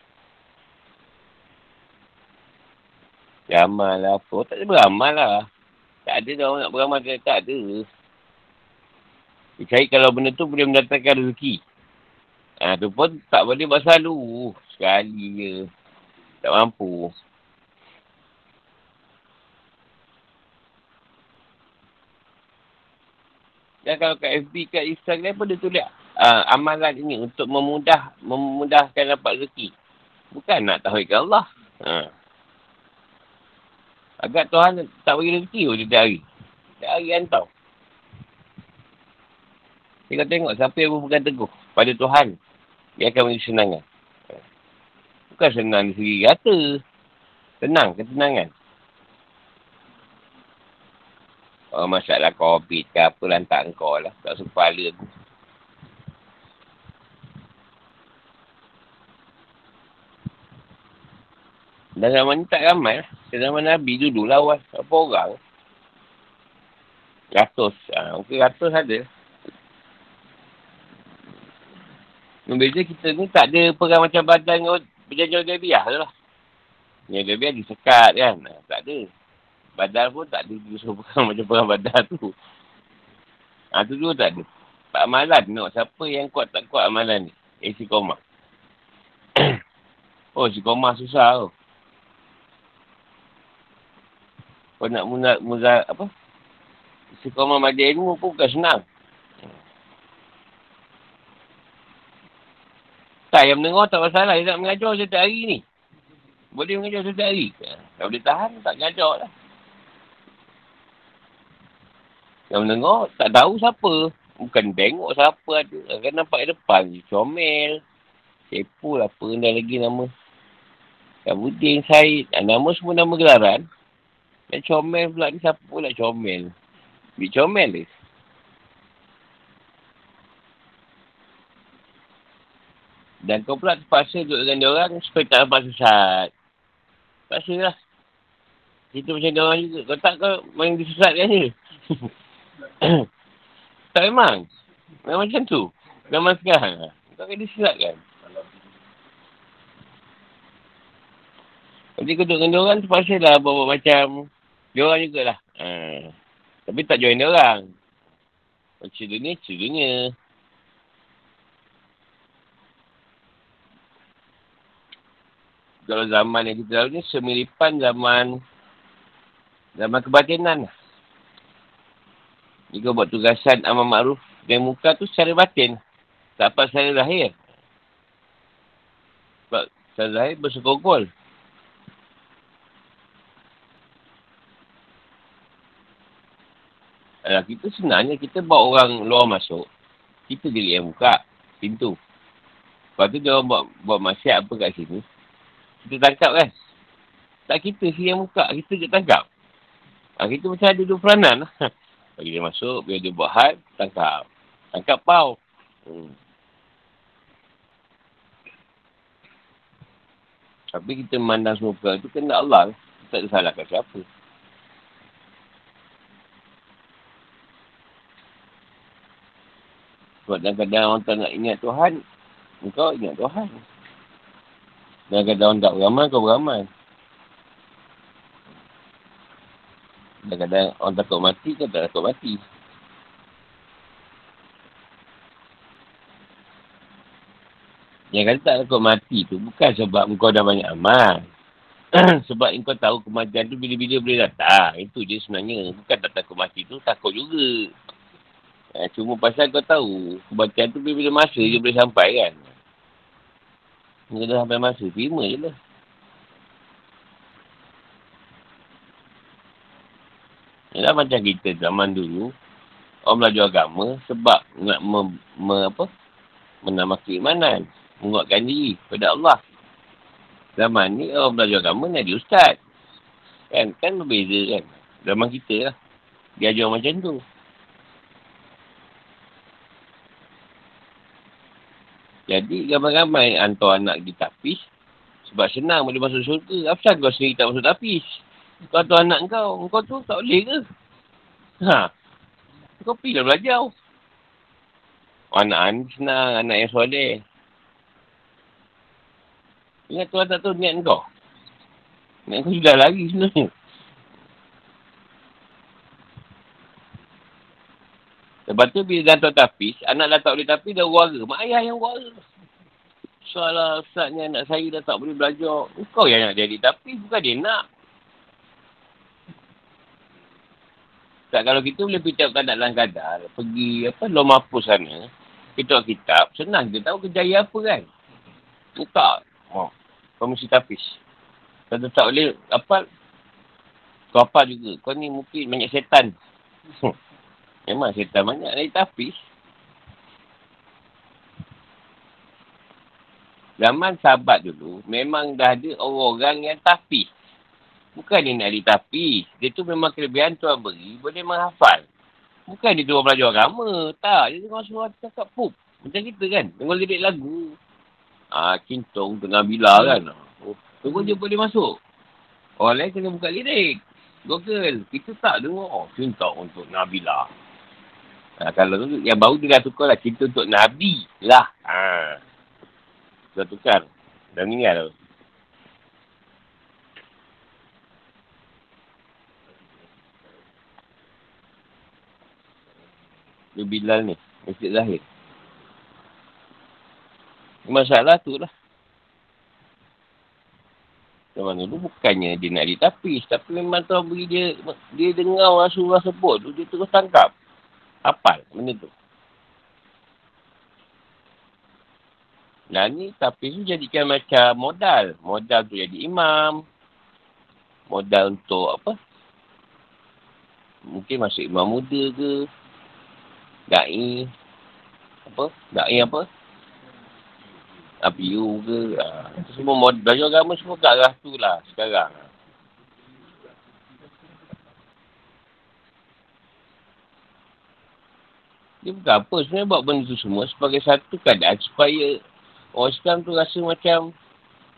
Beramal lah apa. Tak ada beramal lah. Tak ada orang nak beramal. Tak, tak ada. Dia cari kalau benda tu boleh mendatangkan rezeki. Ha, tu pun tak boleh buat selalu. Sekali je. Tak mampu. Dan kalau kat FB, kat Instagram pun dia tulis uh, amalan ini untuk memudah memudahkan dapat rezeki. Bukan nak tauhidkan Allah. Ha. Agak Tuhan tak bagi rezeki pun dia hari. Dia hari hantar. Kita tengok siapa yang berpegang teguh pada Tuhan. Dia akan beri senangan. Bukan senang di segi kata. Tenang, ketenangan. Oh, masalah COVID ke apa lantak kau lah. Tak sepala aku. Dan zaman ni tak ramai lah. Zaman Nabi dulu lawan. Apa orang? Ratus. Ha, mungkin ratus ada. Membeza kita ni tak ada perang macam badan dengan perjanjian Gabiah tu lah. Yang Gabiah disekat kan. Ha, tak ada. Badan pun tak ada justru perang macam perang badan tu. Ha, tu dulu tak ada. Tak amalan tengok siapa yang kuat tak kuat amalan ni. Eh, si koma. oh, si koma susah tu. Kau nak mula, mula apa? Istiqamah majlis ilmu pun bukan senang. Tak, yang mendengar tak masalah. Dia nak mengajar setiap hari ni. Boleh mengajar setiap hari. Kalau boleh tahan, tak ngajar lah. Yang mendengar, tak tahu siapa. Bukan tengok siapa ada. Kan nampak depan je. Comel. Sepo lah apa dah lagi nama. Kabudin, Syed. Nama semua nama gelaran. Dan comel pula ni siapa pula comel. Bik comel ni. Dan kau pula terpaksa duduk dengan dia orang supaya tak dapat sesat. Terpaksa lah. Kita macam dia orang juga. Kau tak kau main disesatkan je. tak memang. Memang macam tu. Memang sekarang. Kau akan disesatkan. Nanti kau duduk dengan dia orang terpaksa lah buat macam dia orang jugalah. Ha. Tapi tak join dia orang. Macam dunia, macam dunia. kalau zaman yang kita tahu ni semiripan zaman zaman kebatinan lah. Jika buat tugasan amal ma'ruf dan muka tu secara batin. Tak apa secara lahir. Sebab secara lahir bersekongkol. Alah, kita sebenarnya kita bawa orang luar masuk. Kita diri yang buka pintu. Lepas tu dia orang buat, buat masyarakat apa kat sini. Kita tangkap kan? Tak kita si yang buka, kita je tangkap. Ha, kita macam ada dua peranan. Bagi dia masuk, biar dia buat hal, tangkap. Tangkap pau. Hmm. Tapi kita memandang semua perkara itu kena Allah. Kita tak ada salahkan siapa. Sebab kadang-kadang orang tak nak ingat Tuhan, engkau ingat Tuhan. Dan kata orang tak beramal, kau beramal. Dan kadang orang takut mati, kau tak takut mati. Yang kata tak takut mati tu bukan sebab kau dah banyak amal. sebab kau tahu kematian tu bila-bila boleh datang. Itu je sebenarnya. Bukan tak takut mati tu, takut juga. Ya, cuma pasal kau tahu kematian tu bila-bila masa je boleh sampai kan. Dia dah sampai masa, terima je lah. Ialah macam kita zaman dulu, orang belajar agama sebab nak me, me, apa, menambah keimanan, menguatkan diri kepada Allah. Zaman ni orang belajar agama nak jadi ustaz. Kan? Kan berbeza kan? Zaman kita lah. Dia ajar macam tu. Jadi ramai-ramai hantar anak pergi tapis. Sebab senang boleh masuk syurga. Apa kau sendiri tak masuk tapis? Kau hantar anak kau. Kau tu tak boleh ke? Ha. Kau pergi belajar. Anak ni senang. Anak yang soleh. Ingat tuan tak tahu niat kau. Niat kau sudah lari sebenarnya. Lepas tu bila dah tak tapis, anak dah tak boleh tapis, dah wara. Mak ayah yang wara. Soalah ustaznya anak saya dah tak boleh belajar. Kau yang nak jadi tapis, bukan dia nak. Tak kalau kita boleh pergi tiap kadar dalam kadar, pergi apa, lom apa sana, kita kitab, senang kita tahu kejaya apa kan. Tak. Oh, kau mesti tapis. Kalau tak boleh, apa, kau apa juga. Kau ni mungkin banyak setan. Memang syaitan banyak dari tapis. Zaman sahabat dulu, memang dah ada orang-orang yang tapis. Bukan dia nak ditapis. Dia tu memang kelebihan Tuhan beri, boleh menghafal. Bukan dia tu orang belajar agama. Tak, dia tengok suara cakap pup. Macam kita kan, tengok lirik lagu. Ah, Cintong tengah bila kan. Oh, tunggu je boleh masuk. Orang lain kena buka lirik. Google. Kita tak dengar. Oh, Cintong untuk Nabila. Ha, kalau tu, yang baru dia dah tukar lah. Cinta untuk Nabi lah. Ha. Dah tukar. Dah meninggal tu. Dia Bilal ni. Masjid Zahir. Masalah tu lah. Zaman dulu bukannya dia nak ditapis. Tapi memang tu beri dia, dia dengar Rasulullah sebut tu, dia terus tangkap. Hafal benda tu. Nah ni tapi tu jadikan macam modal. Modal tu jadi imam. Modal untuk apa? Mungkin masuk imam muda ke. Da'i. Apa? Da'i apa? Apiu ke. Ha. Semua modal. Baju agama semua ke arah tu lah sekarang. Dia bukan apa. Sebenarnya buat benda tu semua sebagai satu keadaan supaya Orang Islam tu rasa macam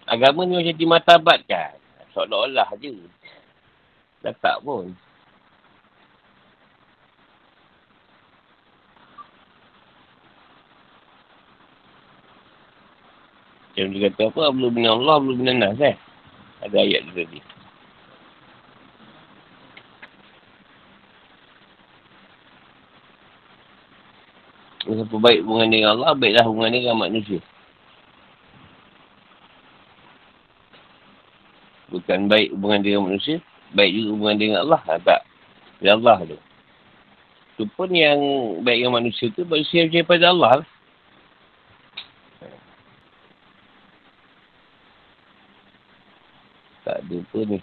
agama ni macam dimatabat kan. Seolah-olah je. Dah tak pun. Macam dia kata apa, belum bina Allah, belum bina Nas eh. Ada ayat tu tadi. Siapa baik hubungan dengan Allah, baiklah hubungan dengan manusia. Bukan baik hubungan dengan manusia. Baik juga hubungan dengan Allah. Ha, tak. Dengan Allah tu. Itu pun yang baik dengan manusia tu. Manusia macam pada Allah lah. Tak ada pun ni.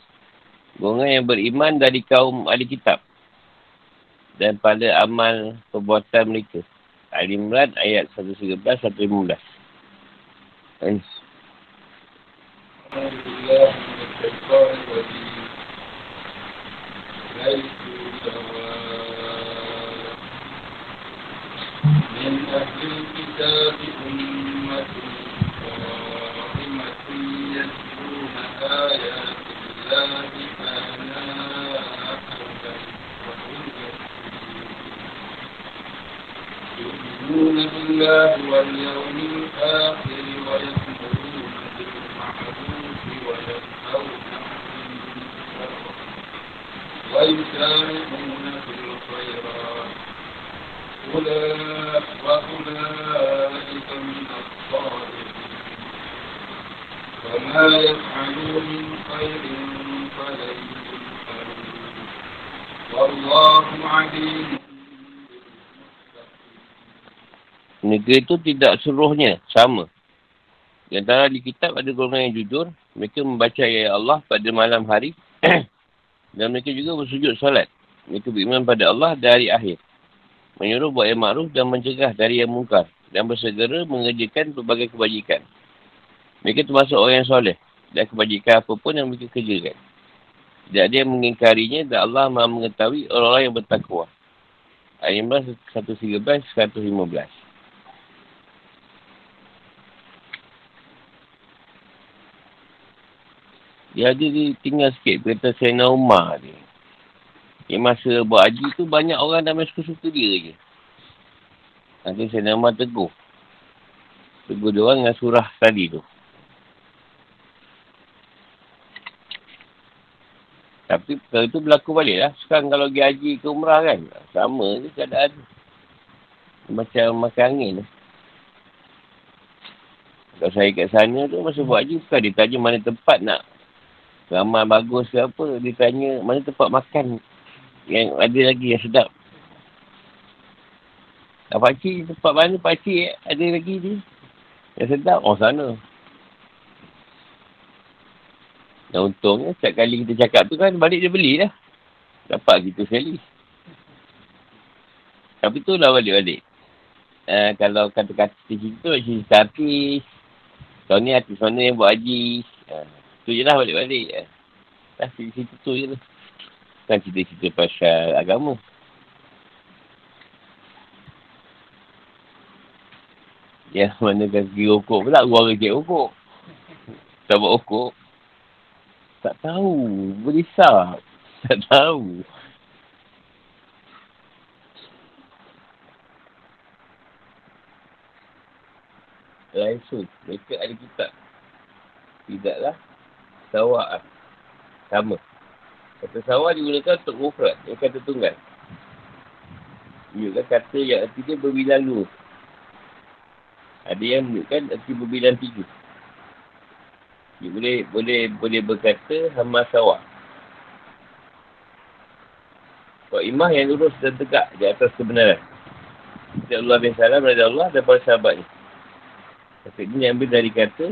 Golongan yang beriman dari kaum ahli kitab. Dan pada amal perbuatan mereka. Al-Imran ayat 113-115. Thanks. الشيطان الرجيم ليسوا سواء من أهل الكتاب أمة قائمة يتلون آيات الله آناء بالله واليوم الآخر ويأمرون بالمعروف وينهون ويسارعون في الخيرات. أولئك وأولئك من الصالحين. وما يفعلوا من خير فلن يفعلوا والله عليم. Negeri itu tidak seluruhnya sama. Di antara di kitab ada golongan yang jujur. Mereka membaca ayat Allah pada malam hari Dan mereka juga bersujud solat. Mereka beriman pada Allah dari akhir. Menyuruh buat yang ma'ruf dan mencegah dari yang mungkar. Dan bersegera mengerjakan berbagai kebajikan. Mereka termasuk orang yang soleh. Dan kebajikan apapun yang mereka kerjakan. Tidak ada yang mengingkarinya dan Allah maha mengetahui orang-orang yang bertakwa. Ayat 113, 115. Dia ada dia tinggal sikit kereta Sena Umar ni. Dia masa buat haji tu banyak orang dah main suka-suka dia je. Nanti Sena Umar teguh. Teguh dia orang dengan surah tadi tu. Tapi kalau itu berlaku balik lah. Sekarang kalau pergi haji ke umrah kan. Sama je keadaan. Macam makan angin lah. Kalau saya kat sana tu masa buat haji bukan dia tanya mana tempat nak Ramai bagus ke apa, dia tanya mana tempat makan yang ada lagi yang sedap. Ah, pakcik, tempat mana pakcik ada lagi ni? Yang sedap, oh sana. Dan untungnya, setiap kali kita cakap tu kan, balik dia beli dah. Dapat gitu sekali. Tapi tu lah balik-balik. Uh, kalau kata-kata cerita tu, cerita artis. Tahun ni artis mana yang buat haji. Uh, tu je lah balik-balik. Eh. Dah cerita tu je lah. Kan cerita-cerita pasal agama. Ya, mana kaki rokok pula, gua rejek rokok. Tak buat rokok. Tak tahu. Berisap. Tak tahu. Lain Mereka ada kitab. Tidaklah sawak lah. Sama. Kata sawak digunakan untuk mufrad. Dia kata tunggal. Menunjukkan kata yang arti dia berbilang dua. Ada yang menunjukkan arti berbilang tiga. Dia boleh boleh boleh berkata hama sawak. Kau imah yang lurus dan tegak di atas kebenaran. Setiap Allah bin Salam dari Allah dan para sahabatnya. Tapi ini ambil dari kata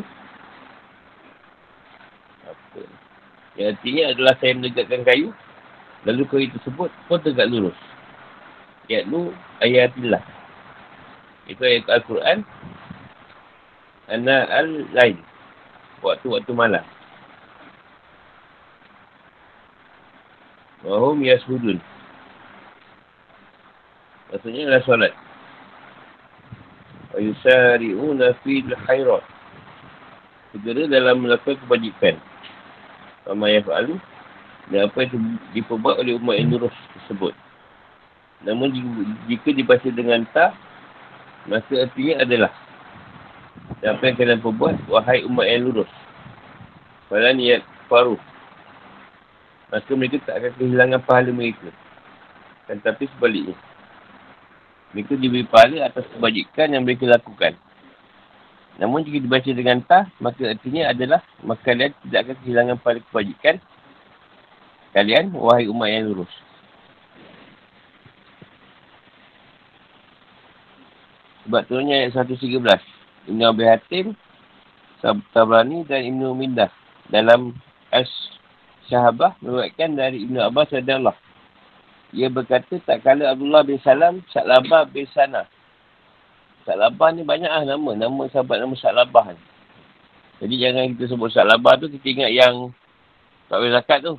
apa? Yang artinya adalah saya menegakkan kayu. Lalu kayu tersebut pun tegak lurus. Ayat lu ayatillah. Itu ayat Al-Quran. Ana al-lain. Waktu-waktu malam. Wahum yashudun. Maksudnya adalah solat. Wa yusari'una fil khairat. Segera dalam melakukan kebajikan. Sama yang fa'alu. Dan apa yang diperbuat oleh umat yang lurus tersebut. Namun jika dibaca dengan ta, maka artinya adalah. Dan apa yang kalian perbuat, wahai umat yang lurus. Pada niat paruh. Maka mereka tak akan kehilangan pahala mereka. Dan tapi sebaliknya. Mereka diberi pahala atas kebajikan yang mereka lakukan. Namun jika dibaca dengan tah, maka artinya adalah maka kalian tidak akan kehilangan pahala kebajikan kalian, wahai umat yang lurus. Sebab tu ayat 113. Ibn Abi Hatim, Tabrani dan Ibn Mindah dalam As Syahabah meruatkan dari Ibn Abbas adalah ia berkata tak kala Abdullah bin Salam Sa'labah bin Sana. Sa'labah ni banyak lah nama. Nama sahabat nama Sa'labah ni. Jadi jangan kita sebut Sa'labah tu kita ingat yang tak boleh zakat tu.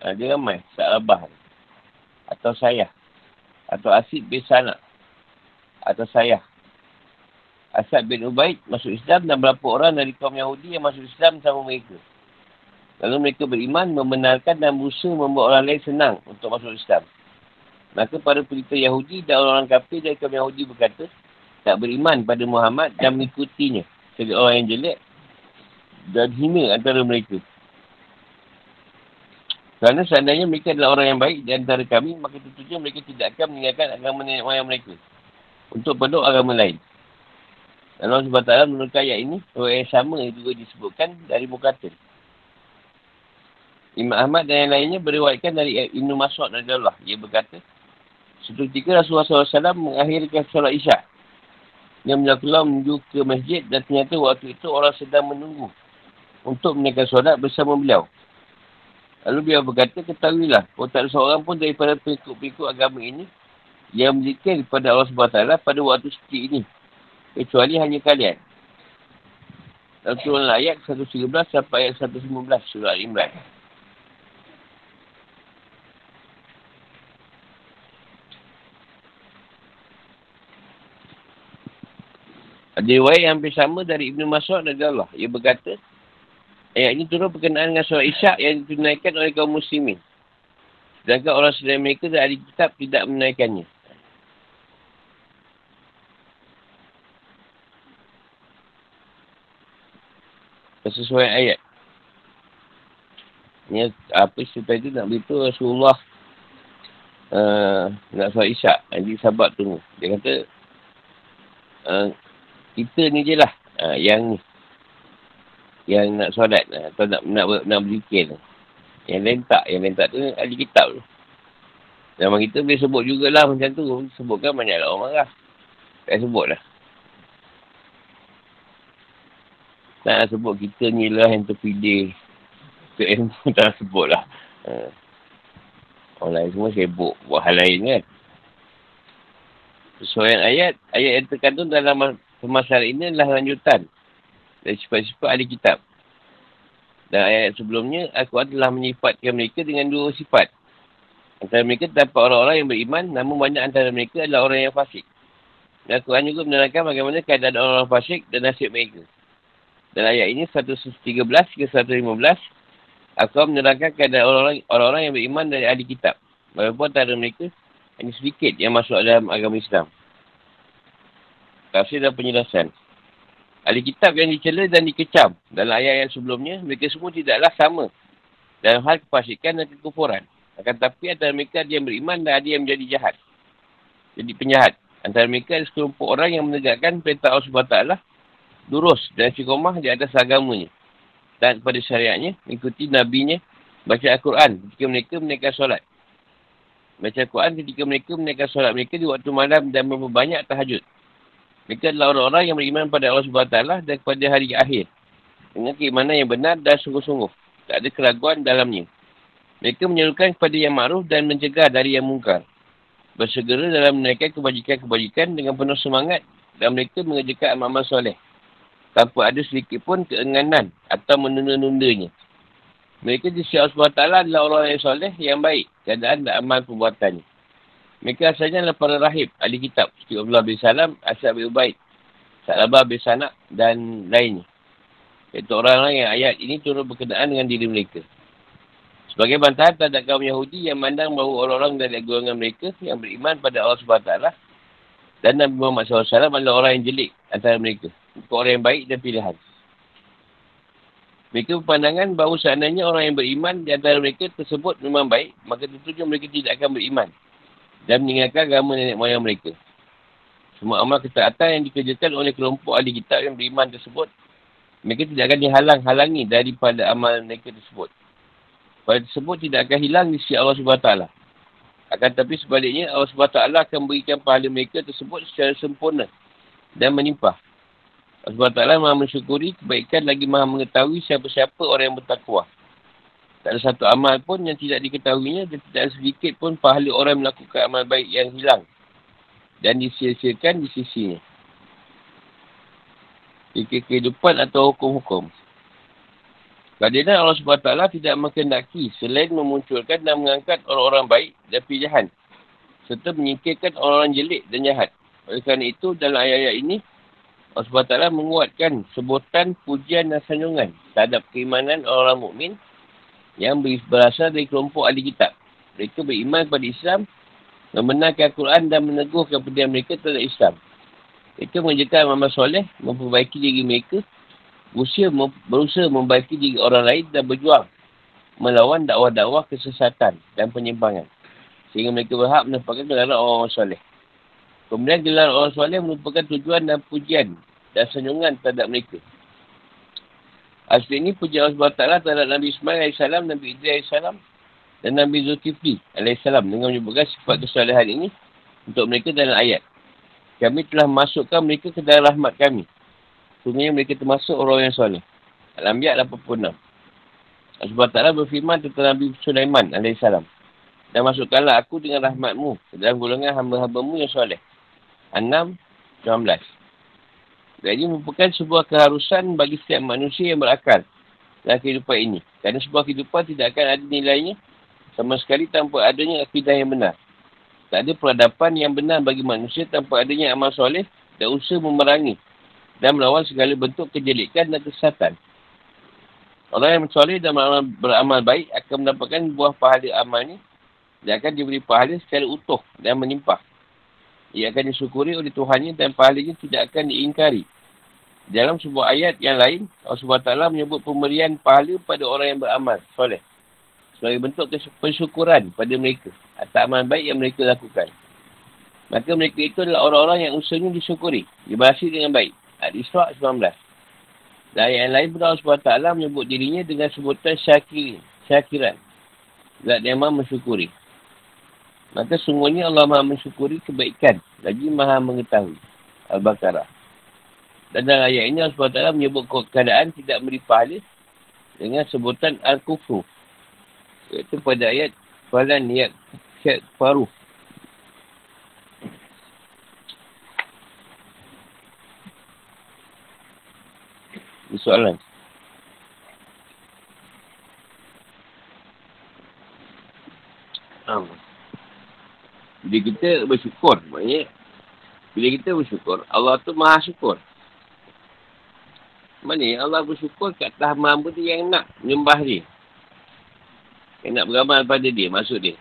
Ha, dia ramai. Sa'labah. Atau saya. Atau Asid bin Sana. Atau saya. Asad bin Ubaid masuk Islam dan berapa orang dari kaum Yahudi yang masuk Islam sama mereka. Lalu mereka beriman, membenarkan dan berusaha membuat orang lain senang untuk masuk Islam. Maka para pelita Yahudi dan orang-orang kafir dari kaum Yahudi berkata, tak beriman pada Muhammad dan mengikutinya. Jadi orang yang jelek dan hina antara mereka. Kerana seandainya mereka adalah orang yang baik di antara kami, maka tentunya mereka tidak akan meninggalkan agama nenek moyang mereka. Untuk penuh agama lain. Dan Allah SWT menurut ayat ini, orang yang sama juga disebutkan dari Mukatil. Imam Ahmad dan yang lainnya beriwayatkan dari Ibn Mas'ud dari Allah. Ia berkata, Suatu ketika Rasulullah SAW mengakhirkan solat isyak. Dia melakukan menuju ke masjid dan ternyata waktu itu orang sedang menunggu untuk menaikkan solat bersama beliau. Lalu beliau berkata, ketahuilah, kalau tak ada seorang pun daripada pengikut-pengikut agama ini yang berzikir kepada Allah SWT pada waktu seperti ini. Kecuali hanya kalian. Dalam turun ayat 113 sampai ayat 115 surah Imran. Ada riwayat yang hampir sama dari Ibn Mas'ud dari Allah. Ia berkata, ayat ini turun berkenaan dengan solat isyak yang ditunaikan oleh kaum muslimin. Sedangkan orang selain mereka dan ahli kitab tidak menunaikannya. Sesuai ayat. Ini apa cerita itu nak beritahu Rasulullah uh, nak solat isyak. Jadi sahabat tunggu. Dia kata, uh, kita ni je lah ha, yang yang nak solat ha, atau nak nak, nak, nak berzikir Yang lain tak. Yang lain tak tu ahli kitab tu. Zaman kita boleh sebut jugalah macam tu. Sebutkan banyak lah orang marah. Tak sebut lah. Tak nak sebut kita ni lah yang terpilih. Ke ilmu tak nak sebut lah. Ha. Orang lain semua sibuk buat hal lain kan. Sesuai ayat, ayat yang terkandung dalam permasalahan ini adalah lanjutan dari sifat-sifat ahli kitab. Dan ayat sebelumnya, aku adalah menyifatkan mereka dengan dua sifat. Antara mereka terdapat orang-orang yang beriman, namun banyak antara mereka adalah orang yang fasik. Dan Al-Quran juga menerangkan bagaimana keadaan orang-orang fasik dan nasib mereka. Dan ayat ini 113 ke 115, aku menerangkan keadaan orang-orang, orang-orang yang beriman dari ahli kitab. Walaupun antara mereka hanya sedikit yang masuk dalam agama Islam tafsir dan penjelasan. Ahli kitab yang dicela dan dikecam dalam ayat yang sebelumnya, mereka semua tidaklah sama dalam hal kefasikan dan kekufuran. Akan tapi antara mereka ada yang beriman dan ada yang menjadi jahat. Jadi penjahat. Antara mereka ada sekelompok orang yang menegakkan perintah Allah SWT lurus dan syukumah di atas agamanya. Dan kepada syariatnya, mengikuti nabinya, baca Al-Quran ketika mereka menaikkan solat. Baca Al-Quran ketika mereka menaikkan solat mereka di waktu malam dan memperbanyak tahajud. Mereka adalah orang-orang yang beriman pada Allah SWT dan kepada hari akhir. Dengan keimanan yang benar dan sungguh-sungguh. Tak ada keraguan dalamnya. Mereka menyerukan kepada yang ma'ruf dan mencegah dari yang mungkar. Bersegera dalam menaikkan kebajikan-kebajikan dengan penuh semangat dan mereka mengerjakan amal-amal soleh. Tanpa ada sedikit pun keenganan atau menunda-nundanya. Mereka di sisi Allah SWT adalah orang yang soleh yang baik. Keadaan dan amal perbuatannya. Mereka asalnya adalah para rahib, ahli kitab. Seperti Allah bin Salam, Asyad bin Ubaid, Sa'labah bin Sanak dan lainnya. Iaitu orang-orang yang ayat ini turut berkenaan dengan diri mereka. Sebagai bantahan terhadap kaum Yahudi yang mandang bahawa orang-orang dari golongan mereka yang beriman pada Allah SWT dan Nabi Muhammad SAW adalah orang yang jelik antara mereka. Bukan orang yang baik dan pilihan. Mereka berpandangan bahawa seandainya orang yang beriman di antara mereka tersebut memang baik, maka tentunya mereka tidak akan beriman dan meninggalkan agama nenek moyang mereka. Semua amal ketaatan yang dikerjakan oleh kelompok ahli kitab yang beriman tersebut, mereka tidak akan dihalang-halangi daripada amal mereka tersebut. Pada tersebut tidak akan hilang di sisi Allah SWT. Akan tetapi sebaliknya, Allah SWT akan berikan pahala mereka tersebut secara sempurna dan menimpah. Allah SWT maha mensyukuri kebaikan lagi maha mengetahui siapa-siapa orang yang bertakwa. Tak ada satu amal pun yang tidak diketahuinya dan tidak sedikit pun pahala orang melakukan amal baik yang hilang dan disia-siakan di sisinya. Fikir kehidupan atau hukum-hukum. Keadilan Allah SWT tidak mengendaki selain memunculkan dan mengangkat orang-orang baik dan pilihan serta menyingkirkan orang-orang jelik dan jahat. Oleh kerana itu, dalam ayat-ayat ini, Allah SWT menguatkan sebutan pujian dan sanjungan terhadap keimanan orang mukmin yang berasal dari kelompok ahli kitab. Mereka beriman kepada Islam, membenarkan Al-Quran dan meneguhkan kepada mereka terhadap Islam. Mereka mengerjakan amal soleh, memperbaiki diri mereka, berusaha, berusaha membaiki diri orang lain dan berjuang melawan dakwah-dakwah kesesatan dan penyimpangan. Sehingga mereka berhak menempatkan gelaran orang-orang soleh. Kemudian gelaran orang soleh merupakan tujuan dan pujian dan senyuman terhadap mereka. Asli ini puji Allah SWT terhadap Nabi Ismail AS, Nabi Idris AS dan Nabi Zulkifli AS dengan menyebutkan sifat kesalahan ini untuk mereka dalam ayat. Kami telah masukkan mereka ke dalam rahmat kami. Sungguhnya mereka termasuk orang yang soleh. Al-Anbiya 86. Allah SWT berfirman tentang Nabi Sulaiman AS. Dan masukkanlah aku dengan rahmatmu ke dalam golongan hamba-hambamu yang soleh. 6, 19. Dan ini merupakan sebuah keharusan bagi setiap manusia yang berakal dalam kehidupan ini. Kerana sebuah kehidupan tidak akan ada nilainya sama sekali tanpa adanya akidah yang benar. Tak ada peradaban yang benar bagi manusia tanpa adanya amal soleh dan usaha memerangi dan melawan segala bentuk kejelikan dan kesesatan. Orang yang soleh dan beramal, baik akan mendapatkan buah pahala amalnya dan akan diberi pahala secara utuh dan menimpah. Ia akan disyukuri oleh Tuhannya dan pahalanya tidak akan diingkari. Dalam sebuah ayat yang lain, Allah SWT menyebut pemberian pahala pada orang yang beramal soleh. Sebagai bentuk pensyukuran pada mereka atas amal baik yang mereka lakukan. Maka mereka itu adalah orang-orang yang usahanya disyukuri. Dibalaskan dengan baik. Al-Isra' 19. Dan ayat yang lain pun Allah SWT menyebut dirinya dengan sebutan syakirin. Syakiran. Dan dia maha mensyukuri. Maka sungguhnya Allah maha mensyukuri kebaikan. Lagi maha mengetahui. Al-Baqarah. Dan dalam ayat ini Allah SWT menyebut keadaan tidak beri pahala dengan sebutan Al-Kufru. Iaitu pada ayat Falan Niat Syed Faruh. Ini soalan. Um. Bila kita bersyukur, maknanya bila kita bersyukur, Allah tu maha syukur. Mana Allah bersyukur kat atas hamba tu yang nak menyembah dia. Yang nak beramal pada dia, maksud dia.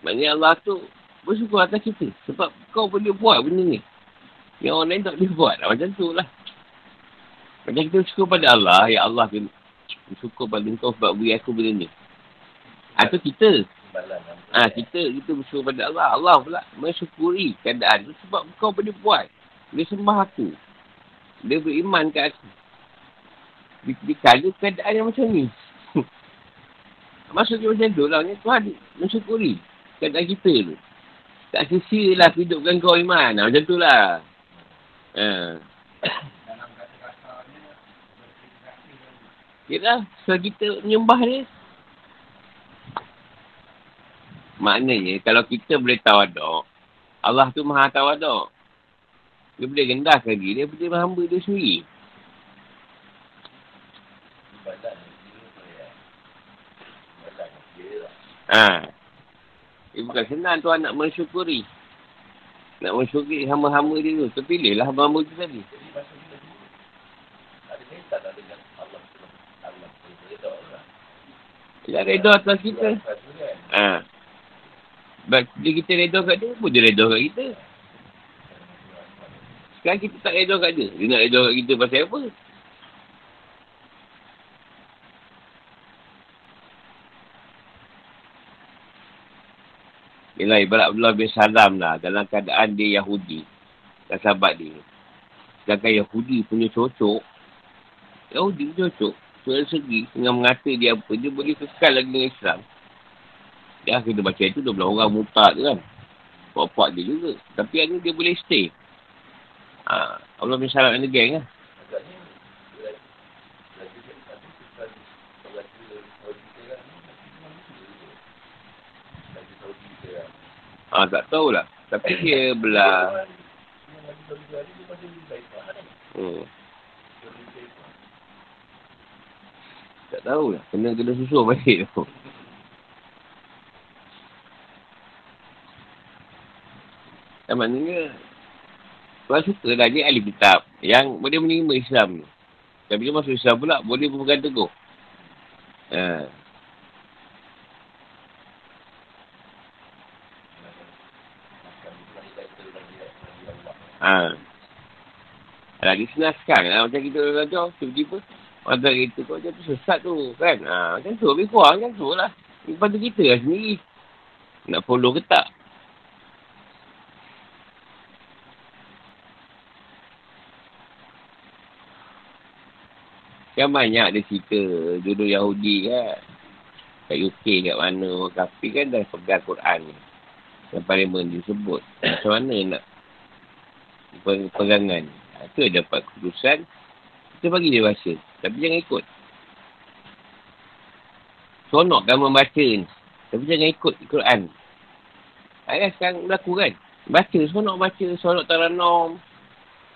Maknanya Allah tu bersyukur atas kita. Sebab kau boleh buat benda ni. Yang orang lain tak boleh buat. Macam tu lah. Macam kita bersyukur pada Allah. Ya Allah, bersyukur pada kau sebab beri aku benda ni. Atau kita Ah ha, kita kita bersyukur pada Allah. Allah pula mensyukuri keadaan tu sebab kau boleh buat. Dia sembah aku. Dia beriman kat aku. Dia, kala keadaan yang macam ni. Maksudnya macam tu lah. Tuhan mensyukuri keadaan kita tu. Tak sisi lah hidupkan kau iman. Ha, macam tu lah. Ha. Kira so kita menyembah dia. Maknanya kalau kita boleh tawaduk, Allah tu maha tawaduk. Dia boleh rendahkan diri, dia boleh hamba dia sendiri. Ha. Dia bukan senang tuan nak mensyukuri. Nak mensyukuri hamba-hamba dia tu. Terpilihlah hamba-hamba tu tadi. Dia reda atas kita. Ha. Bila kita reda kat dia, pun dia reda kat kita. Sekarang kita tak reda kat dia. Dia nak reda kat kita pasal apa? Ialah ibarat Abdullah bin Salam lah dalam keadaan dia Yahudi. Dan sahabat dia. Sedangkan Yahudi punya cocok. Yahudi cocok. Dari segi dengan mengata dia apa. Dia boleh kekal lagi dengan Islam. Ya kita baca itu 12 orang mutak tu kan. Bapak dia juga. Tapi ada dia boleh stay. Ha, Allah Salam and the gang lah. Ah, tak tahulah. Tapi dia belah. Hmm. Tak tahulah. Kena kena susu balik tu. Dan maknanya, Tuan suka lah dia ahli kitab yang boleh menerima Islam ni. Tapi dia masuk Islam pula, boleh berpegang teguh. Ha. Ha. Alah, disenaskan lah. Macam kita orang tu, tiba-tiba. Masa kita tu, macam tu sesat tu, kan? Ha, macam tu, lebih kurang macam tu lah. Lepas tu kita lah sendiri. Nak follow ke tak? Kan banyak ada cerita duduk Yahudi kan. Kat UK kat mana orang kafir kan dah pegang Quran ni. Yang paling disebut. Macam mana nak pegangan. Itu ha, dapat keputusan. Kita bagi dia baca. Tapi jangan ikut. Sonok kan membaca ni. Tapi jangan ikut Quran. Ayah sekarang berlaku kan. Baca, sonok baca, sonok taranom.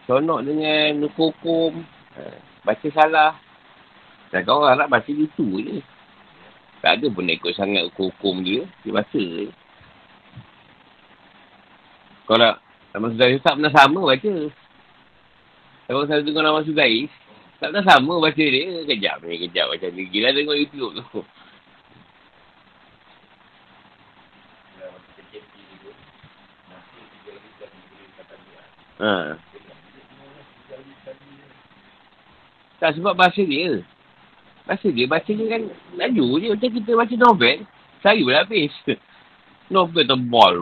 Sonok dengan hukum. Ha, baca salah. Dan kau orang Arab baca itu je. Tak ada pun ikut sangat hukum dia. Dia baca je. Kalau Nama Sudais tak pernah sama baca. Kalau saya tengok nama Sudais, tak pernah sama baca dia. Kejap ni, kejap macam ni. Gila tengok YouTube tu. Ha. Tak sebab bahasa dia. Bahasa dia, baca dia kan laju je. Macam kita baca novel. Saya boleh habis. Novel tebal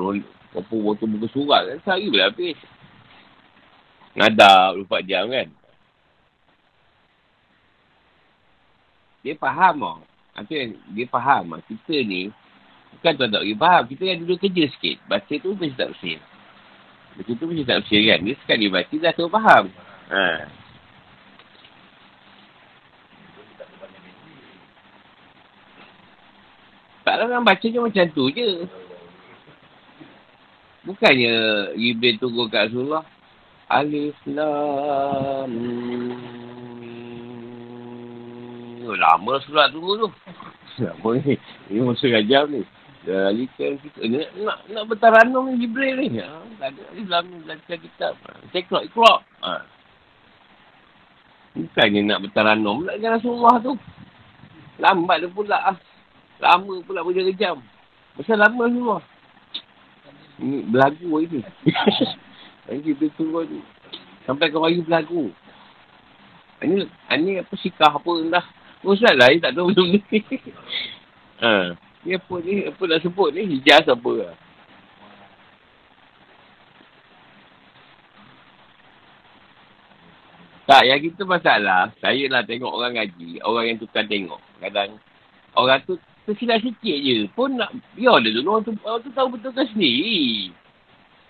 Berapa waktu buka surat kan, sehari boleh habis. Ngadap 24 jam kan. Dia faham tau. Yang dia faham lah. Kita ni, bukan tuan tak boleh faham. Kita yang duduk kerja sikit. Baca tu mesti tak bersih. Baca tu mesti tak bersih kan. Dia sekali baca dah tahu faham. Ha. Taklah orang baca je macam tu je. Bukannya Jibril tunggu kat Rasulullah. Alif Lam. Oh, lama surat tunggu tu. Lama ni. Ini masa gajam ni. Alikan kita. Nak, nak, nak bertaranum ni Jibril ni. Ha, tak ada Alif Lam ni belajar kitab. Cekrak, ikrak. Ha. Bukannya nak bertaranum. Nak dengan Rasulullah tu. Lambat dia pula. Ah. Lama pula berjam-jam. Pasal lama semua. Ini belagu ini. Ini kita tunggu tu. Sampai kau bagi belagu. Ini, ini apa sikah apa dah. Ustaz lah, tak tahu benda ni. ha. Ni apa ni, apa nak sebut ni, hijaz apa lah. Tak, yang kita masalah, saya lah tengok orang ngaji, orang yang tukar tengok. Kadang, orang tu tersilap sikit je pun nak biar dia dulu orang tu, orang tu tahu betul kan sendiri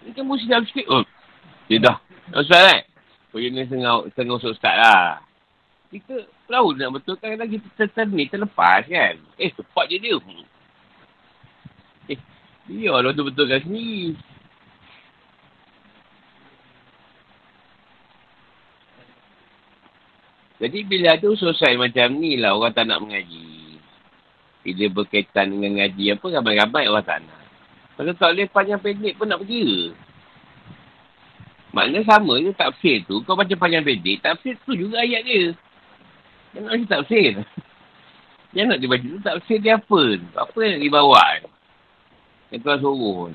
Ini kan mesti dalam sikit. Oh, dia dah. Ustaz kan? Oh, ini setengah, setengah usut ustaz lah. Kita tahu nak betulkan lagi kita ter, ni terlepas kan. Eh, tepat je dia. Eh, dia lah betul-betulkan sendiri. Jadi bila ada selesai macam ni lah orang tak nak mengaji. Bila berkaitan dengan ngaji apa, ramai-ramai orang tak nak. Kalau tak boleh panjang pendek pun nak pergi. Maknanya sama je tafsir tu. Kau baca panjang pendek, tafsir tu juga ayat dia. Jangan nak baca tafsir. Jangan nak dibaca tu tafsir dia apa. Apa yang dibawa. Yang tuan suruh.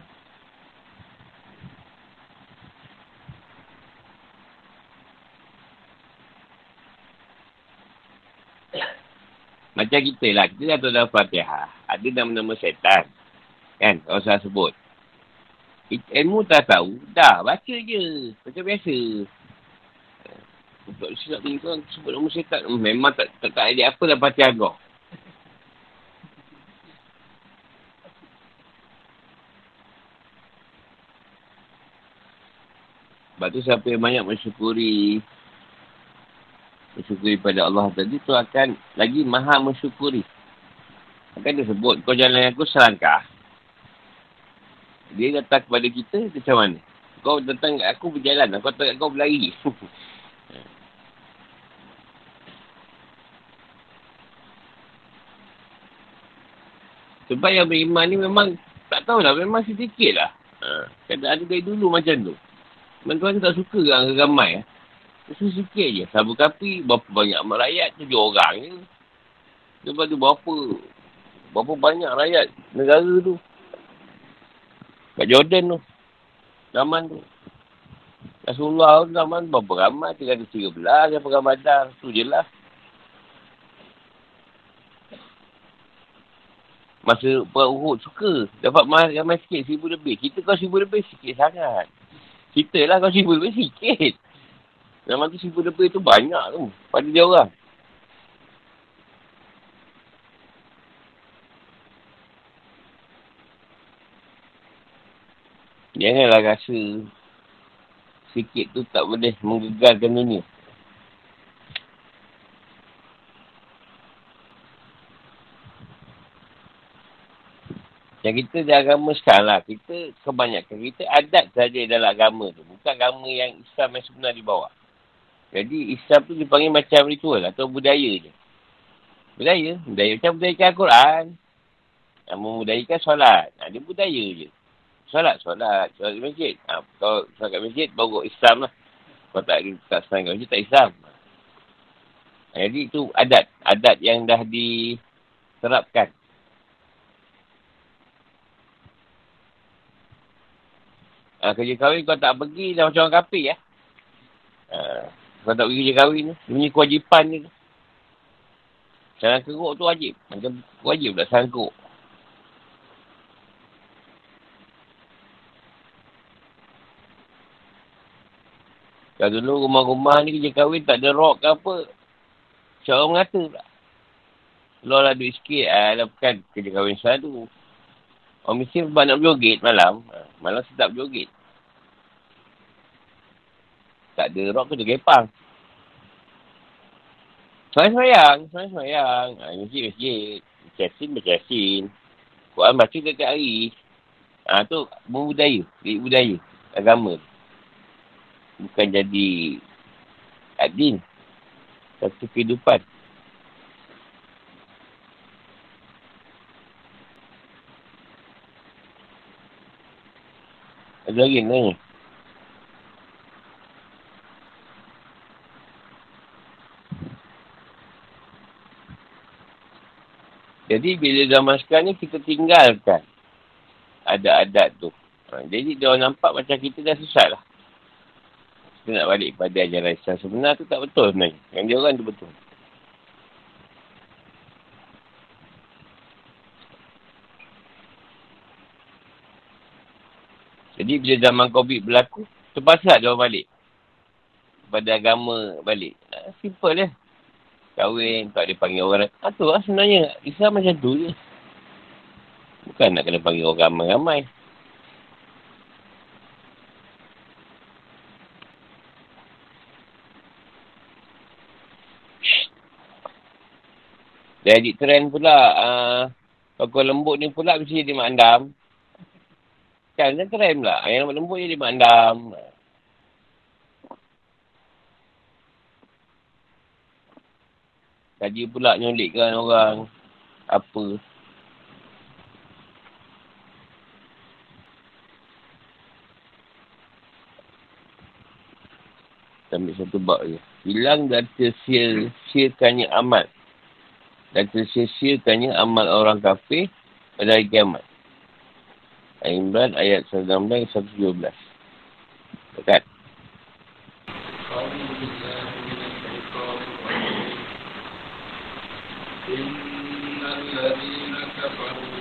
Macam kita lah. Kita dah tahu dalam Fatihah. Ada nama-nama setan. Kan? Kalau saya sebut. Ilmu tak tahu. Dah. Baca je. Macam biasa. Tak silap ni kan sebut nama setan. Memang tak, tak, tak ada apa dalam Fatihah kau. Sebab tu siapa yang banyak mensyukuri bersyukuri pada Allah tadi tu akan lagi maha mensyukuri. Akan dia sebut, kau jalan aku selangkah. Dia datang kepada kita, macam mana? Kau datang kat aku berjalan, kau kat kau berlari. Sebab yang beriman ni memang, tak tahulah, memang sedikit lah. Ha. Ada dari dulu macam tu. Memang tak suka orang ramai. Itu sikit je. Sabu kapi, berapa banyak amat rakyat, tujuh orang je. Lepas tu berapa, berapa banyak rakyat negara tu. Kat Jordan tu. Zaman tu. Rasulullah tu zaman berapa ramai, 313, yang pegang badar. Tu je lah. Masa perang Uhud suka. Dapat mahal ramai sikit, seribu lebih. Kita kau seribu lebih sikit sangat. Kita lah kau seribu lebih sikit. Zaman tu seribu lebih tu banyak tu. Pada dia orang. Janganlah rasa sikit tu tak boleh menggegarkan dunia. Yang kita di agama sekarang lah. Kita kebanyakan kita adat saja dalam agama tu. Bukan agama yang Islam yang sebenar di bawah. Jadi Islam tu dipanggil macam ritual atau budaya je. Budaya. Budaya macam budaya Al-Quran. Yang membudayakan solat. Ha, dia budaya je. Solat, solat. Solat di masjid. Ha, kalau solat kat masjid, baru Islam lah. Kalau tak, tak senang kat masjid, tak Islam. Ha, jadi itu adat. Adat yang dah diterapkan. Ha, kerja kahwin kau tak pergi dah macam orang kapi ya. Ha, kau tak pergi kerja kahwin tu. Ini kewajipan je tu. Sarang keruk tu wajib. Macam wajib tak sarang keruk. Kalau dulu rumah-rumah ni kerja kahwin tak ada rock ke apa. Siapa orang mengata pula. Keluar lah duit sikit. Ah, bukan kerja kahwin saya tu. Orang mesti banyak berjoget malam. Ah, malam sedap berjoget. Tak ada rock ke dia gepang. Semayang-semayang. Semayang-semayang. Ha, masjid-masjid. Bercasin, bercasin. Quran baca tiap hari. Ha, tu budaya. Jadi budaya. Agama. Bukan jadi adin. Satu kehidupan. Ada lagi ni. Jadi bila zaman sekarang ni kita tinggalkan adat-adat tu. Ha, jadi dia orang nampak macam kita dah sesat lah. Kita nak balik kepada ajaran Islam sebenar tu tak betul sebenarnya. Yang dia orang tu betul. Jadi bila zaman COVID berlaku, terpaksa dia orang balik. Kepada agama balik. Ha, simple lah. Eh kahwin, tak ada panggil orang. Ha, tu lah sebenarnya. Islam macam tu je. Bukan nak kena panggil orang ramai-ramai. Jadi trend pula. Uh, Tokoh lembut ni pula mesti dia mandam. Kan, dia trend pula. Yang lembut-lembut dia mandam. Kaji pula nyulikkan orang. Apa. Sambil satu bak je. Hilang dan tersia-siakannya amal. Dan tersia-siakannya amal orang kafir pada hari kiamat. Ayat 19 117. Dekat.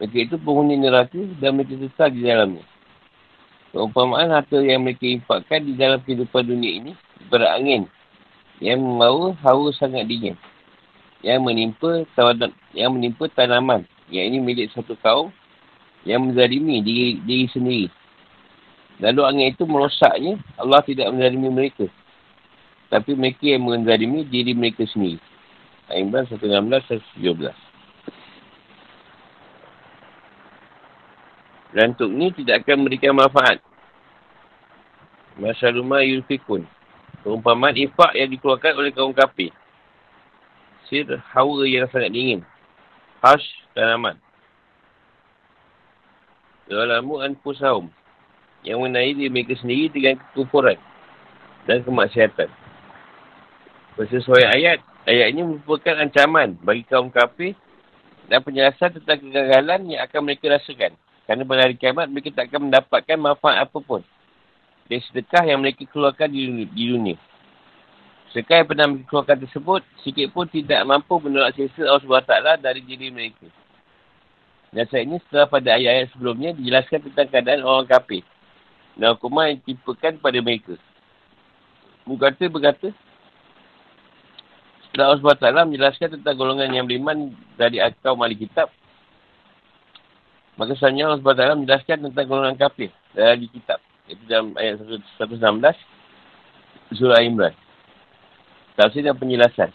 Mereka itu penghuni neraka dan mereka sesal di dalamnya. Keumpamaan harta yang mereka infakkan di dalam kehidupan dunia ini berangin yang membawa hawa sangat dingin. Yang menimpa tawadan, yang menimpa tanaman. Yang ini milik satu kaum yang menzalimi diri, diri sendiri. Lalu angin itu merosaknya, Allah tidak menzalimi mereka. Tapi mereka yang menzalimi diri mereka sendiri. Al-Imran 116 117. Rantuk ni tidak akan memberikan manfaat. Masyarumah yulfikun. Perumpamaan ifak yang dikeluarkan oleh kaum kafir. Sir hawa yang sangat dingin. Hash tanaman. Dalamu anfusahum. Yang mengenai diri mereka sendiri dengan kekufuran. Dan kemaksiatan. Bersesuai ayat. Ayat ini merupakan ancaman bagi kaum kafir dan penjelasan tentang kegagalan yang akan mereka rasakan. Kerana pada hari kiamat mereka tak akan mendapatkan manfaat apapun dari sedekah yang mereka keluarkan di, di dunia. Sedekah yang pernah mereka keluarkan tersebut, sikit pun tidak mampu menolak sisa Allah SWT dari diri mereka. Dan saat ini setelah pada ayat-ayat sebelumnya dijelaskan tentang keadaan orang kafir dan hukuman yang tipukan pada mereka. Mukata berkata, setelah Allah SWT menjelaskan tentang golongan yang beriman dari kaum ahli kitab. Maka selanjutnya Allah SWT menjelaskan tentang golongan kafir dari kitab. Itu dalam ayat 116 surah Imran. Tafsir dan penjelasan.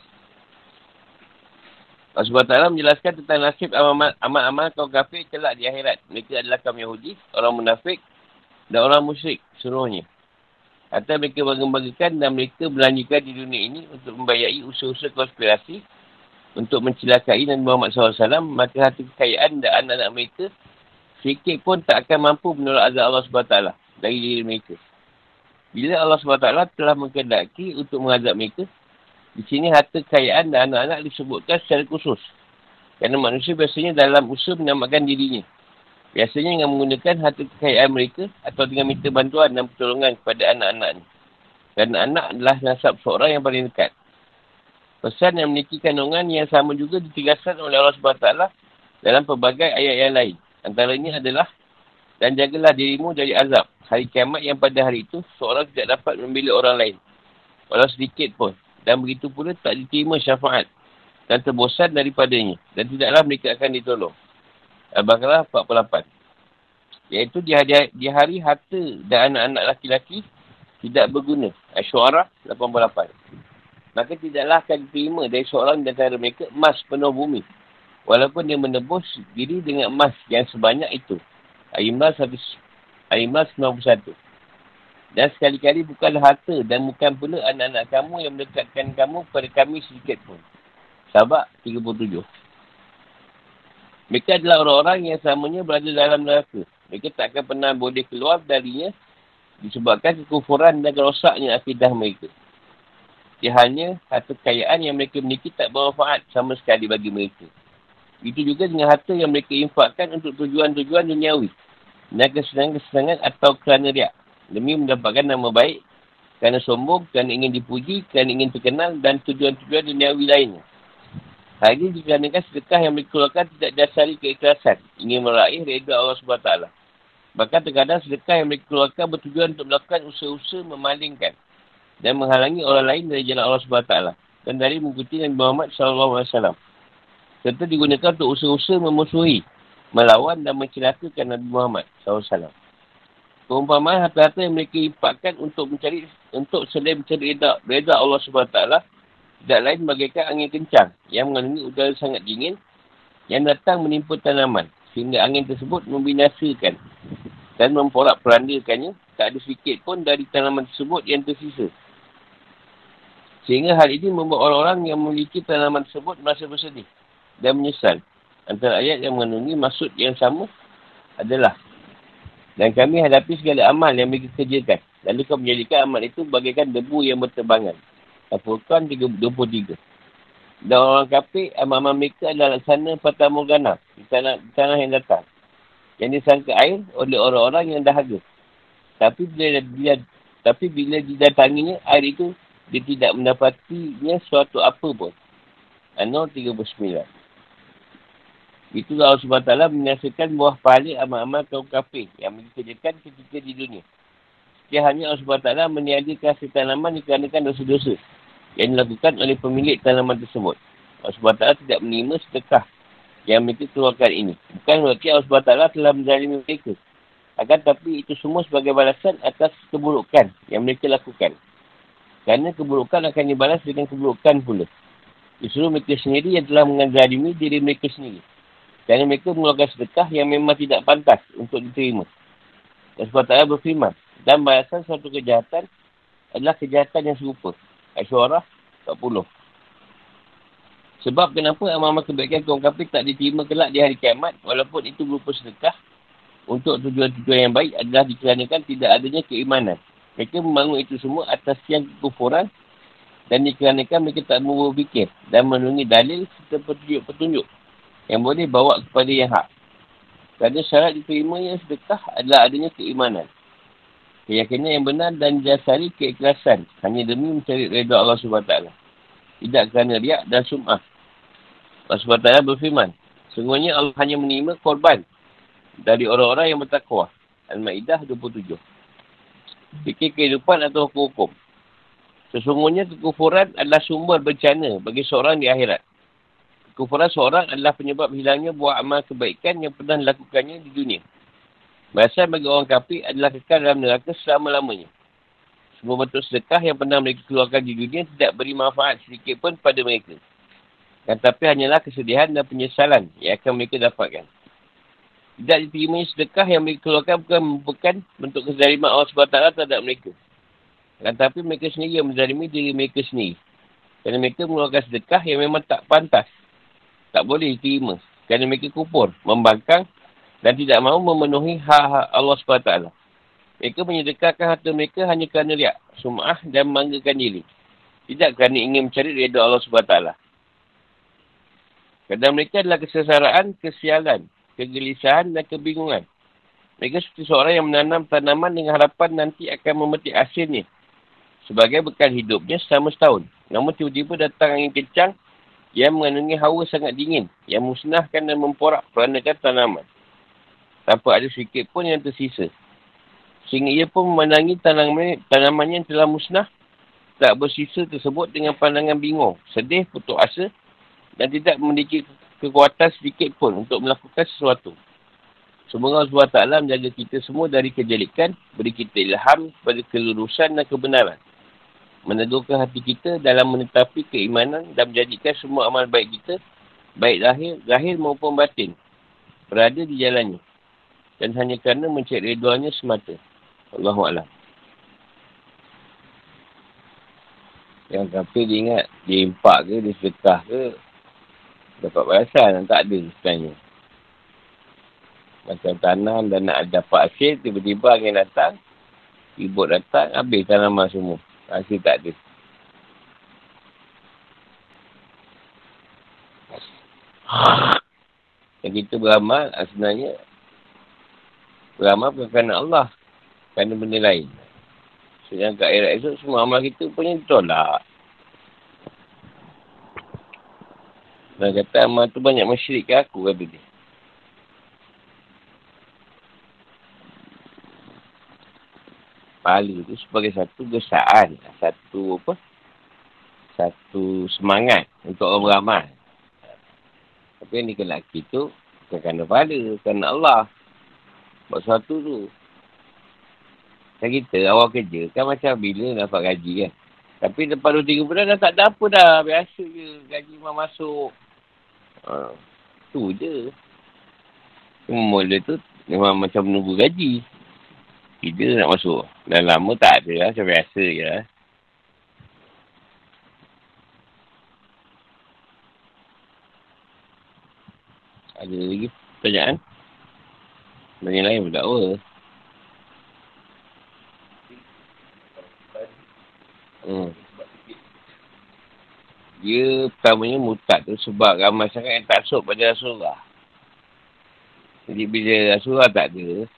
Allah SWT menjelaskan tentang nasib amal-amal kaum kafir celak di akhirat. Mereka adalah kaum Yahudi, orang munafik dan orang musyrik seluruhnya. Atau mereka bangga-banggakan dan mereka belanjakan di dunia ini untuk membayai usaha-usaha konspirasi untuk mencelakai Nabi Muhammad SAW, maka hati kekayaan dan anak-anak mereka sedikit pun tak akan mampu menolak azab Allah SWT dari diri mereka. Bila Allah SWT telah mengkedaki untuk mengazab mereka, di sini harta kekayaan dan anak-anak disebutkan secara khusus. Kerana manusia biasanya dalam usaha menyelamatkan dirinya. Biasanya dengan menggunakan harta kekayaan mereka atau dengan minta bantuan dan pertolongan kepada anak-anak ni. Kerana anak adalah nasab seorang yang paling dekat. Pesan yang memiliki kandungan yang sama juga ditegaskan oleh Allah SWT dalam pelbagai ayat yang lain. Antaranya adalah dan jagalah dirimu dari azab. Hari kiamat yang pada hari itu seorang tidak dapat membela orang lain. Walau sedikit pun. Dan begitu pula tak diterima syafaat. Dan terbosan daripadanya. Dan tidaklah mereka akan ditolong. Al-Baqarah 48. Iaitu di hari, di hari harta dan anak-anak laki-laki tidak berguna. Asyuara 88. Maka tidaklah akan diterima dari seorang antara mereka emas penuh bumi. Walaupun dia menebus diri dengan emas yang sebanyak itu. Ayimah 91. Dan sekali-kali bukanlah harta dan bukan pula anak-anak kamu yang mendekatkan kamu kepada kami sedikit pun. Sabak 37. Mereka adalah orang-orang yang samanya berada dalam neraka. Mereka tak akan pernah boleh keluar darinya disebabkan kekufuran dan rosaknya akidah mereka. Dia hanya harta kekayaan yang mereka miliki tak bermanfaat sama sekali bagi mereka. Itu juga dengan harta yang mereka infakkan untuk tujuan-tujuan duniawi. Dan kesenangan-kesenangan atau kerana riak. Demi mendapatkan nama baik, kerana sombong, kerana ingin dipuji, kerana ingin terkenal dan tujuan-tujuan duniawi lainnya. Hal ini dikarenakan sedekah yang dikeluarkan tidak dasari keikhlasan. Ingin meraih reda Allah SWT. Bahkan terkadang sedekah yang dikeluarkan bertujuan untuk melakukan usaha-usaha memalingkan dan menghalangi orang lain dari jalan Allah SWT. Dan dari mengikuti Nabi Muhammad SAW. Serta digunakan untuk usaha-usaha memusuhi, melawan dan mencelakakan Nabi Muhammad SAW. Perumpamaan harta-harta yang mereka impakkan untuk mencari, untuk selain mencari reda, reda Allah SWT tidak lain bagaikan angin kencang yang mengandungi udara sangat dingin yang datang menimpa tanaman sehingga angin tersebut membinasakan dan memporak perandakannya tak ada sedikit pun dari tanaman tersebut yang tersisa. Sehingga hal ini membuat orang-orang yang memiliki tanaman tersebut merasa bersedih dan menyesal. Antara ayat yang mengandungi maksud yang sama adalah dan kami hadapi segala amal yang mereka kerjakan. Lalu kau menjadikan amal itu bagaikan debu yang berterbangan. Al-Furqan 23. Dan orang kafir, amal-amal mereka adalah laksana Fatah Morgana di tanah, di tanah yang datang. Yang disangka air oleh orang-orang yang dahaga. Tapi bila dia, tapi bila didatanginya, air itu dia tidak mendapatinya suatu apa pun. An-Nur 39. Itulah Allah SWT menyaksikan buah pahala amal-amal kaum kafir yang dikerjakan ketika di dunia. Dia hanya Allah SWT meniadakan hasil tanaman dikarenakan dosa-dosa yang dilakukan oleh pemilik tanaman tersebut. Allah SWT tidak menerima sedekah yang mereka keluarkan ini. Bukan berarti Allah SWT telah menjalani mereka. Akan tapi itu semua sebagai balasan atas keburukan yang mereka lakukan. Kerana keburukan akan dibalas dengan keburukan pula. Justru mereka sendiri yang telah mengazalimi diri mereka sendiri. Kerana mereka mengeluarkan sedekah yang memang tidak pantas untuk diterima. Allah SWT berfirman. Dan balasan suatu kejahatan adalah kejahatan yang serupa. Asyurah 40. Sebab kenapa amal-amal kebaikan kaum kafir tak diterima kelak di hari kiamat walaupun itu berupa sedekah untuk tujuan-tujuan yang baik adalah dikarenakan tidak adanya keimanan. Mereka membangun itu semua atas yang kekufuran dan dikarenakan mereka tak mau berfikir dan menunggu dalil serta petunjuk-petunjuk yang boleh bawa kepada yang hak. Kerana syarat diterimanya sedekah adalah adanya keimanan. Keyakinan yang benar dan jasari keikhlasan. Hanya demi mencari reda Allah SWT. Tidak kerana riak dan sum'ah. Allah SWT berfirman. Sungguhnya Allah hanya menerima korban. Dari orang-orang yang bertakwa. Al-Ma'idah 27. Fikir kehidupan atau hukum-hukum. Sesungguhnya kekufuran adalah sumber bencana bagi seorang di akhirat. Kekufuran seorang adalah penyebab hilangnya buah amal kebaikan yang pernah dilakukannya di dunia. Balasan bagi orang kafir adalah kekal dalam neraka selama-lamanya. Semua bentuk sedekah yang pernah mereka keluarkan di dunia tidak beri manfaat sedikit pun pada mereka. Dan tapi hanyalah kesedihan dan penyesalan yang akan mereka dapatkan. Tidak diterima sedekah yang mereka keluarkan bukan merupakan bentuk kezaliman Allah SWT terhadap mereka. Dan tapi mereka sendiri yang menzalimi diri mereka sendiri. Kerana mereka mengeluarkan sedekah yang memang tak pantas. Tak boleh diterima. Kerana mereka kupur, membangkang dan tidak mahu memenuhi hak-hak Allah SWT. Mereka menyedekahkan harta mereka hanya kerana riak, sum'ah dan membanggakan diri. Tidak kerana ingin mencari reda Allah SWT. Kadang mereka adalah kesesaraan, kesialan, kegelisahan dan kebingungan. Mereka seperti seorang yang menanam tanaman dengan harapan nanti akan memetik hasilnya sebagai bekal hidupnya selama setahun. Namun tiba-tiba datang angin kencang yang mengandungi hawa sangat dingin yang musnahkan dan memporak perandakan tanaman tanpa ada sedikit pun yang tersisa. Sehingga ia pun memandangi tanaman, tanaman yang telah musnah, tak bersisa tersebut dengan pandangan bingung, sedih, putus asa dan tidak memiliki kekuatan sedikit pun untuk melakukan sesuatu. Semoga Allah SWT menjaga kita semua dari kejelikan, beri kita ilham pada kelurusan dan kebenaran. Meneguhkan hati kita dalam menetapi keimanan dan menjadikan semua amal baik kita, baik lahir, lahir maupun batin, berada di jalannya dan hanya kerana mencari reduanya semata. Allahu Alam. Yang kafir dia ingat, dia impak ke, dia sedekah ke, dapat balasan, tak ada sebenarnya. Macam tanam dan nak dapat hasil, tiba-tiba angin datang. Ribut datang, habis tanaman semua. Hasil tak ada. Yang kita beramal, ah, sebenarnya beramal bukan kerana Allah. Kerana benda lain. Sedangkan kat akhirat esok, semua amal kita punya ditolak. Dan kata amal tu banyak masyrik ke aku, kata dia. Pahala tu sebagai satu gesaan. Satu apa? Satu semangat untuk orang beramal. Tapi yang ni lelaki tu bukan kerana pahala, kerana Allah. Buat sesuatu tu. Kan kita awal kerja kan macam bila dapat gaji kan. Tapi lepas 2-3 bulan dah tak ada apa dah. Biasa je gaji memang masuk. Ha, tu je. Mula tu memang macam menunggu gaji. Tidak nak masuk. Dah lama tak ada lah. Macam biasa je lah. Ada lagi pertanyaan? Tanya lain pun tak apa. Hmm. Dia pertamanya mutat tu sebab ramai sangat yang tak sok pada Rasulullah. Jadi bila Rasulullah tak ada,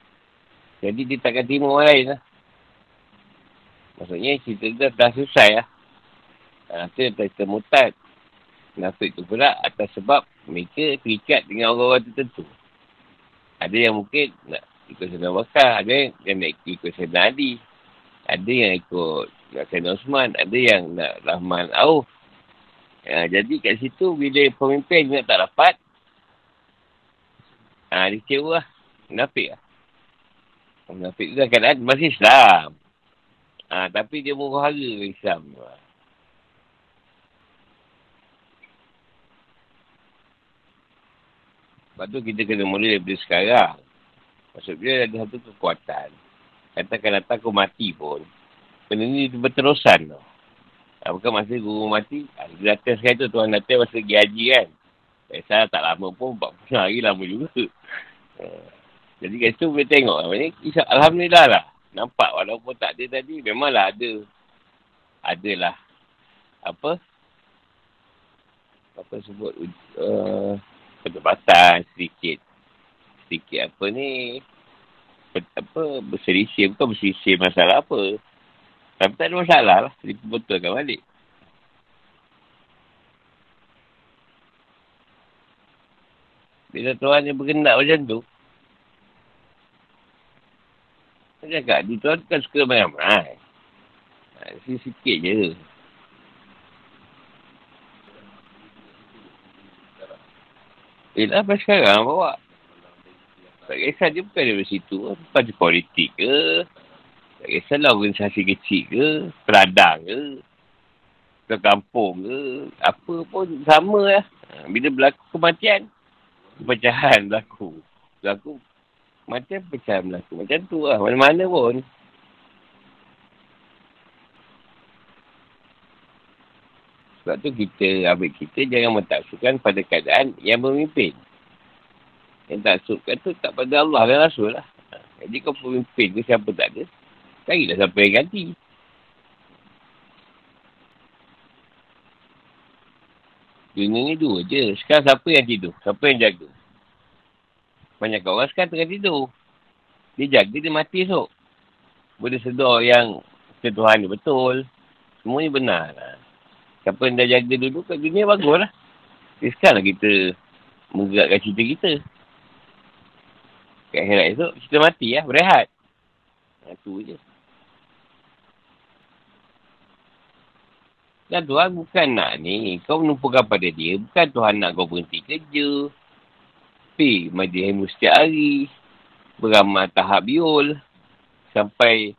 jadi dia takkan terima orang lain lah. Maksudnya cerita tu dah selesai lah. Tu yang cerita mutad. Nafik tu pula atas sebab mereka terikat dengan orang-orang tertentu. Ada yang mungkin nak ikut Sayyidina Bakar. Ada yang nak ikut Sayyidina Ali. Ada yang ikut Sayyidina Osman. Ada yang nak Rahman Auf. Ha, jadi kat situ bila pemimpin nak tak dapat. Ha, dia kecewa lah. Nafik lah. Munafik tu keadaan masih Islam. Ha, tapi dia murah harga Islam. Lepas tu kita kena mula daripada sekarang. Maksud dia ada satu kekuatan. Katakan datang aku mati pun. Benda ni berterusan tau. Ha, bukan masa guru mati. Ha, dia datang sekali tu tuan datang masa pergi haji kan. Biasa tak lama pun 40 hari lama juga. Ha. Jadi kat situ boleh tengok. Ini, Alhamdulillah lah. Nampak walaupun tak ada tadi, memanglah ada. Adalah. Apa? Apa sebut? Uh, perdebatan sedikit. Sedikit apa ni? Apa? Berselisih. Bukan berselisih masalah apa. Tapi tak ada masalah lah. Dibetulkan balik. Bila Tuhan yang berkendak macam tu, Saya cakap, dia tuan kan suka ramai-ramai. Ha, sikit je. Eh, dah sampai sekarang bawa. Tak kisah dia bukan dari situ. Parti politik ke. Tak kisahlah organisasi kecil ke. Peradang ke. Ke kampung ke. Apa pun sama lah. Bila berlaku kematian. Pecahan berlaku. Berlaku macam pecah berlaku. Macam tu lah. Mana-mana pun. Sebab tu kita, ambil kita jangan mentaksubkan pada keadaan yang memimpin. Yang tak taksubkan tu tak pada Allah dan Rasul lah. Jadi kau pemimpin ke siapa tak ada. Carilah siapa yang ganti. Dunia ni dua je. Sekarang siapa yang tidur? Siapa yang jaga? Banyak orang sekarang tengah tidur. Dia jaga, dia mati esok. Boleh sedar yang ketuhan dia betul. Semuanya benar lah. Siapa yang dah jaga dulu kat dunia, bagus lah. Jadi sekarang kita menggerakkan cerita kita. Kat akhirat esok, kita mati lah, berehat. Itu je. Dan Tuhan bukan nak ni. Kau menumpukan pada dia. Bukan Tuhan nak kau berhenti kerja kafe majlis setiap hari beramal tahap biol sampai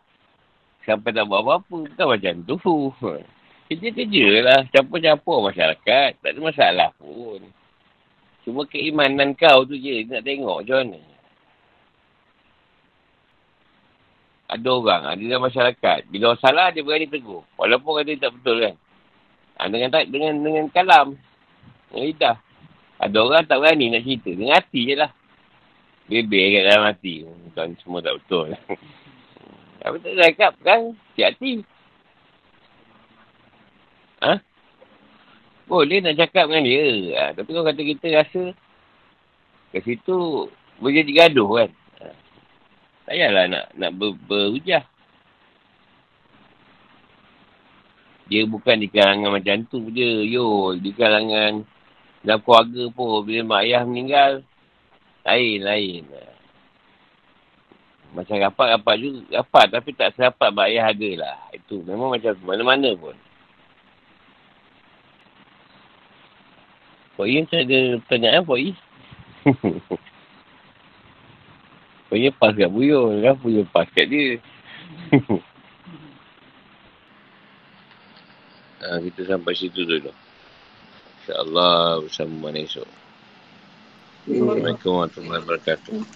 sampai tak buat apa-apa bukan macam tu. Kerja-kerja lah campur-campur masyarakat tak ada masalah pun. Cuma keimanan kau tu je nak tengok macam mana. Ada orang ada dalam masyarakat. Bila orang salah dia berani tegur. Walaupun kata tak betul kan. Ha, dengan dengan dengan kalam dengan lidah ada orang tak berani nak cerita. Dengan hati je lah. Bebel kat dalam hati. Bukan semua tak betul. Tapi tak cakap kan? Siap hati. Ha? Boleh nak cakap dengan dia. Ha, tapi kalau kata kita rasa kat situ boleh jadi gaduh kan. Ha. Tak payahlah nak, nak ber, berhujah. Dia bukan di kalangan macam tu je. Yo, di kalangan dalam keluarga pun bila mak ayah meninggal, lain-lain. Macam rapat-rapat juga, rapat tapi tak serapat mak ayah ada lah. Itu memang macam mana-mana pun. Yi macam ada pertanyaan? Pak Yi pas kat Buyur kan? Buyur pas kat dia. Ha, kita sampai situ dulu. InsyaAllah bersama mana esok. Assalamualaikum warahmatullahi wabarakatuh.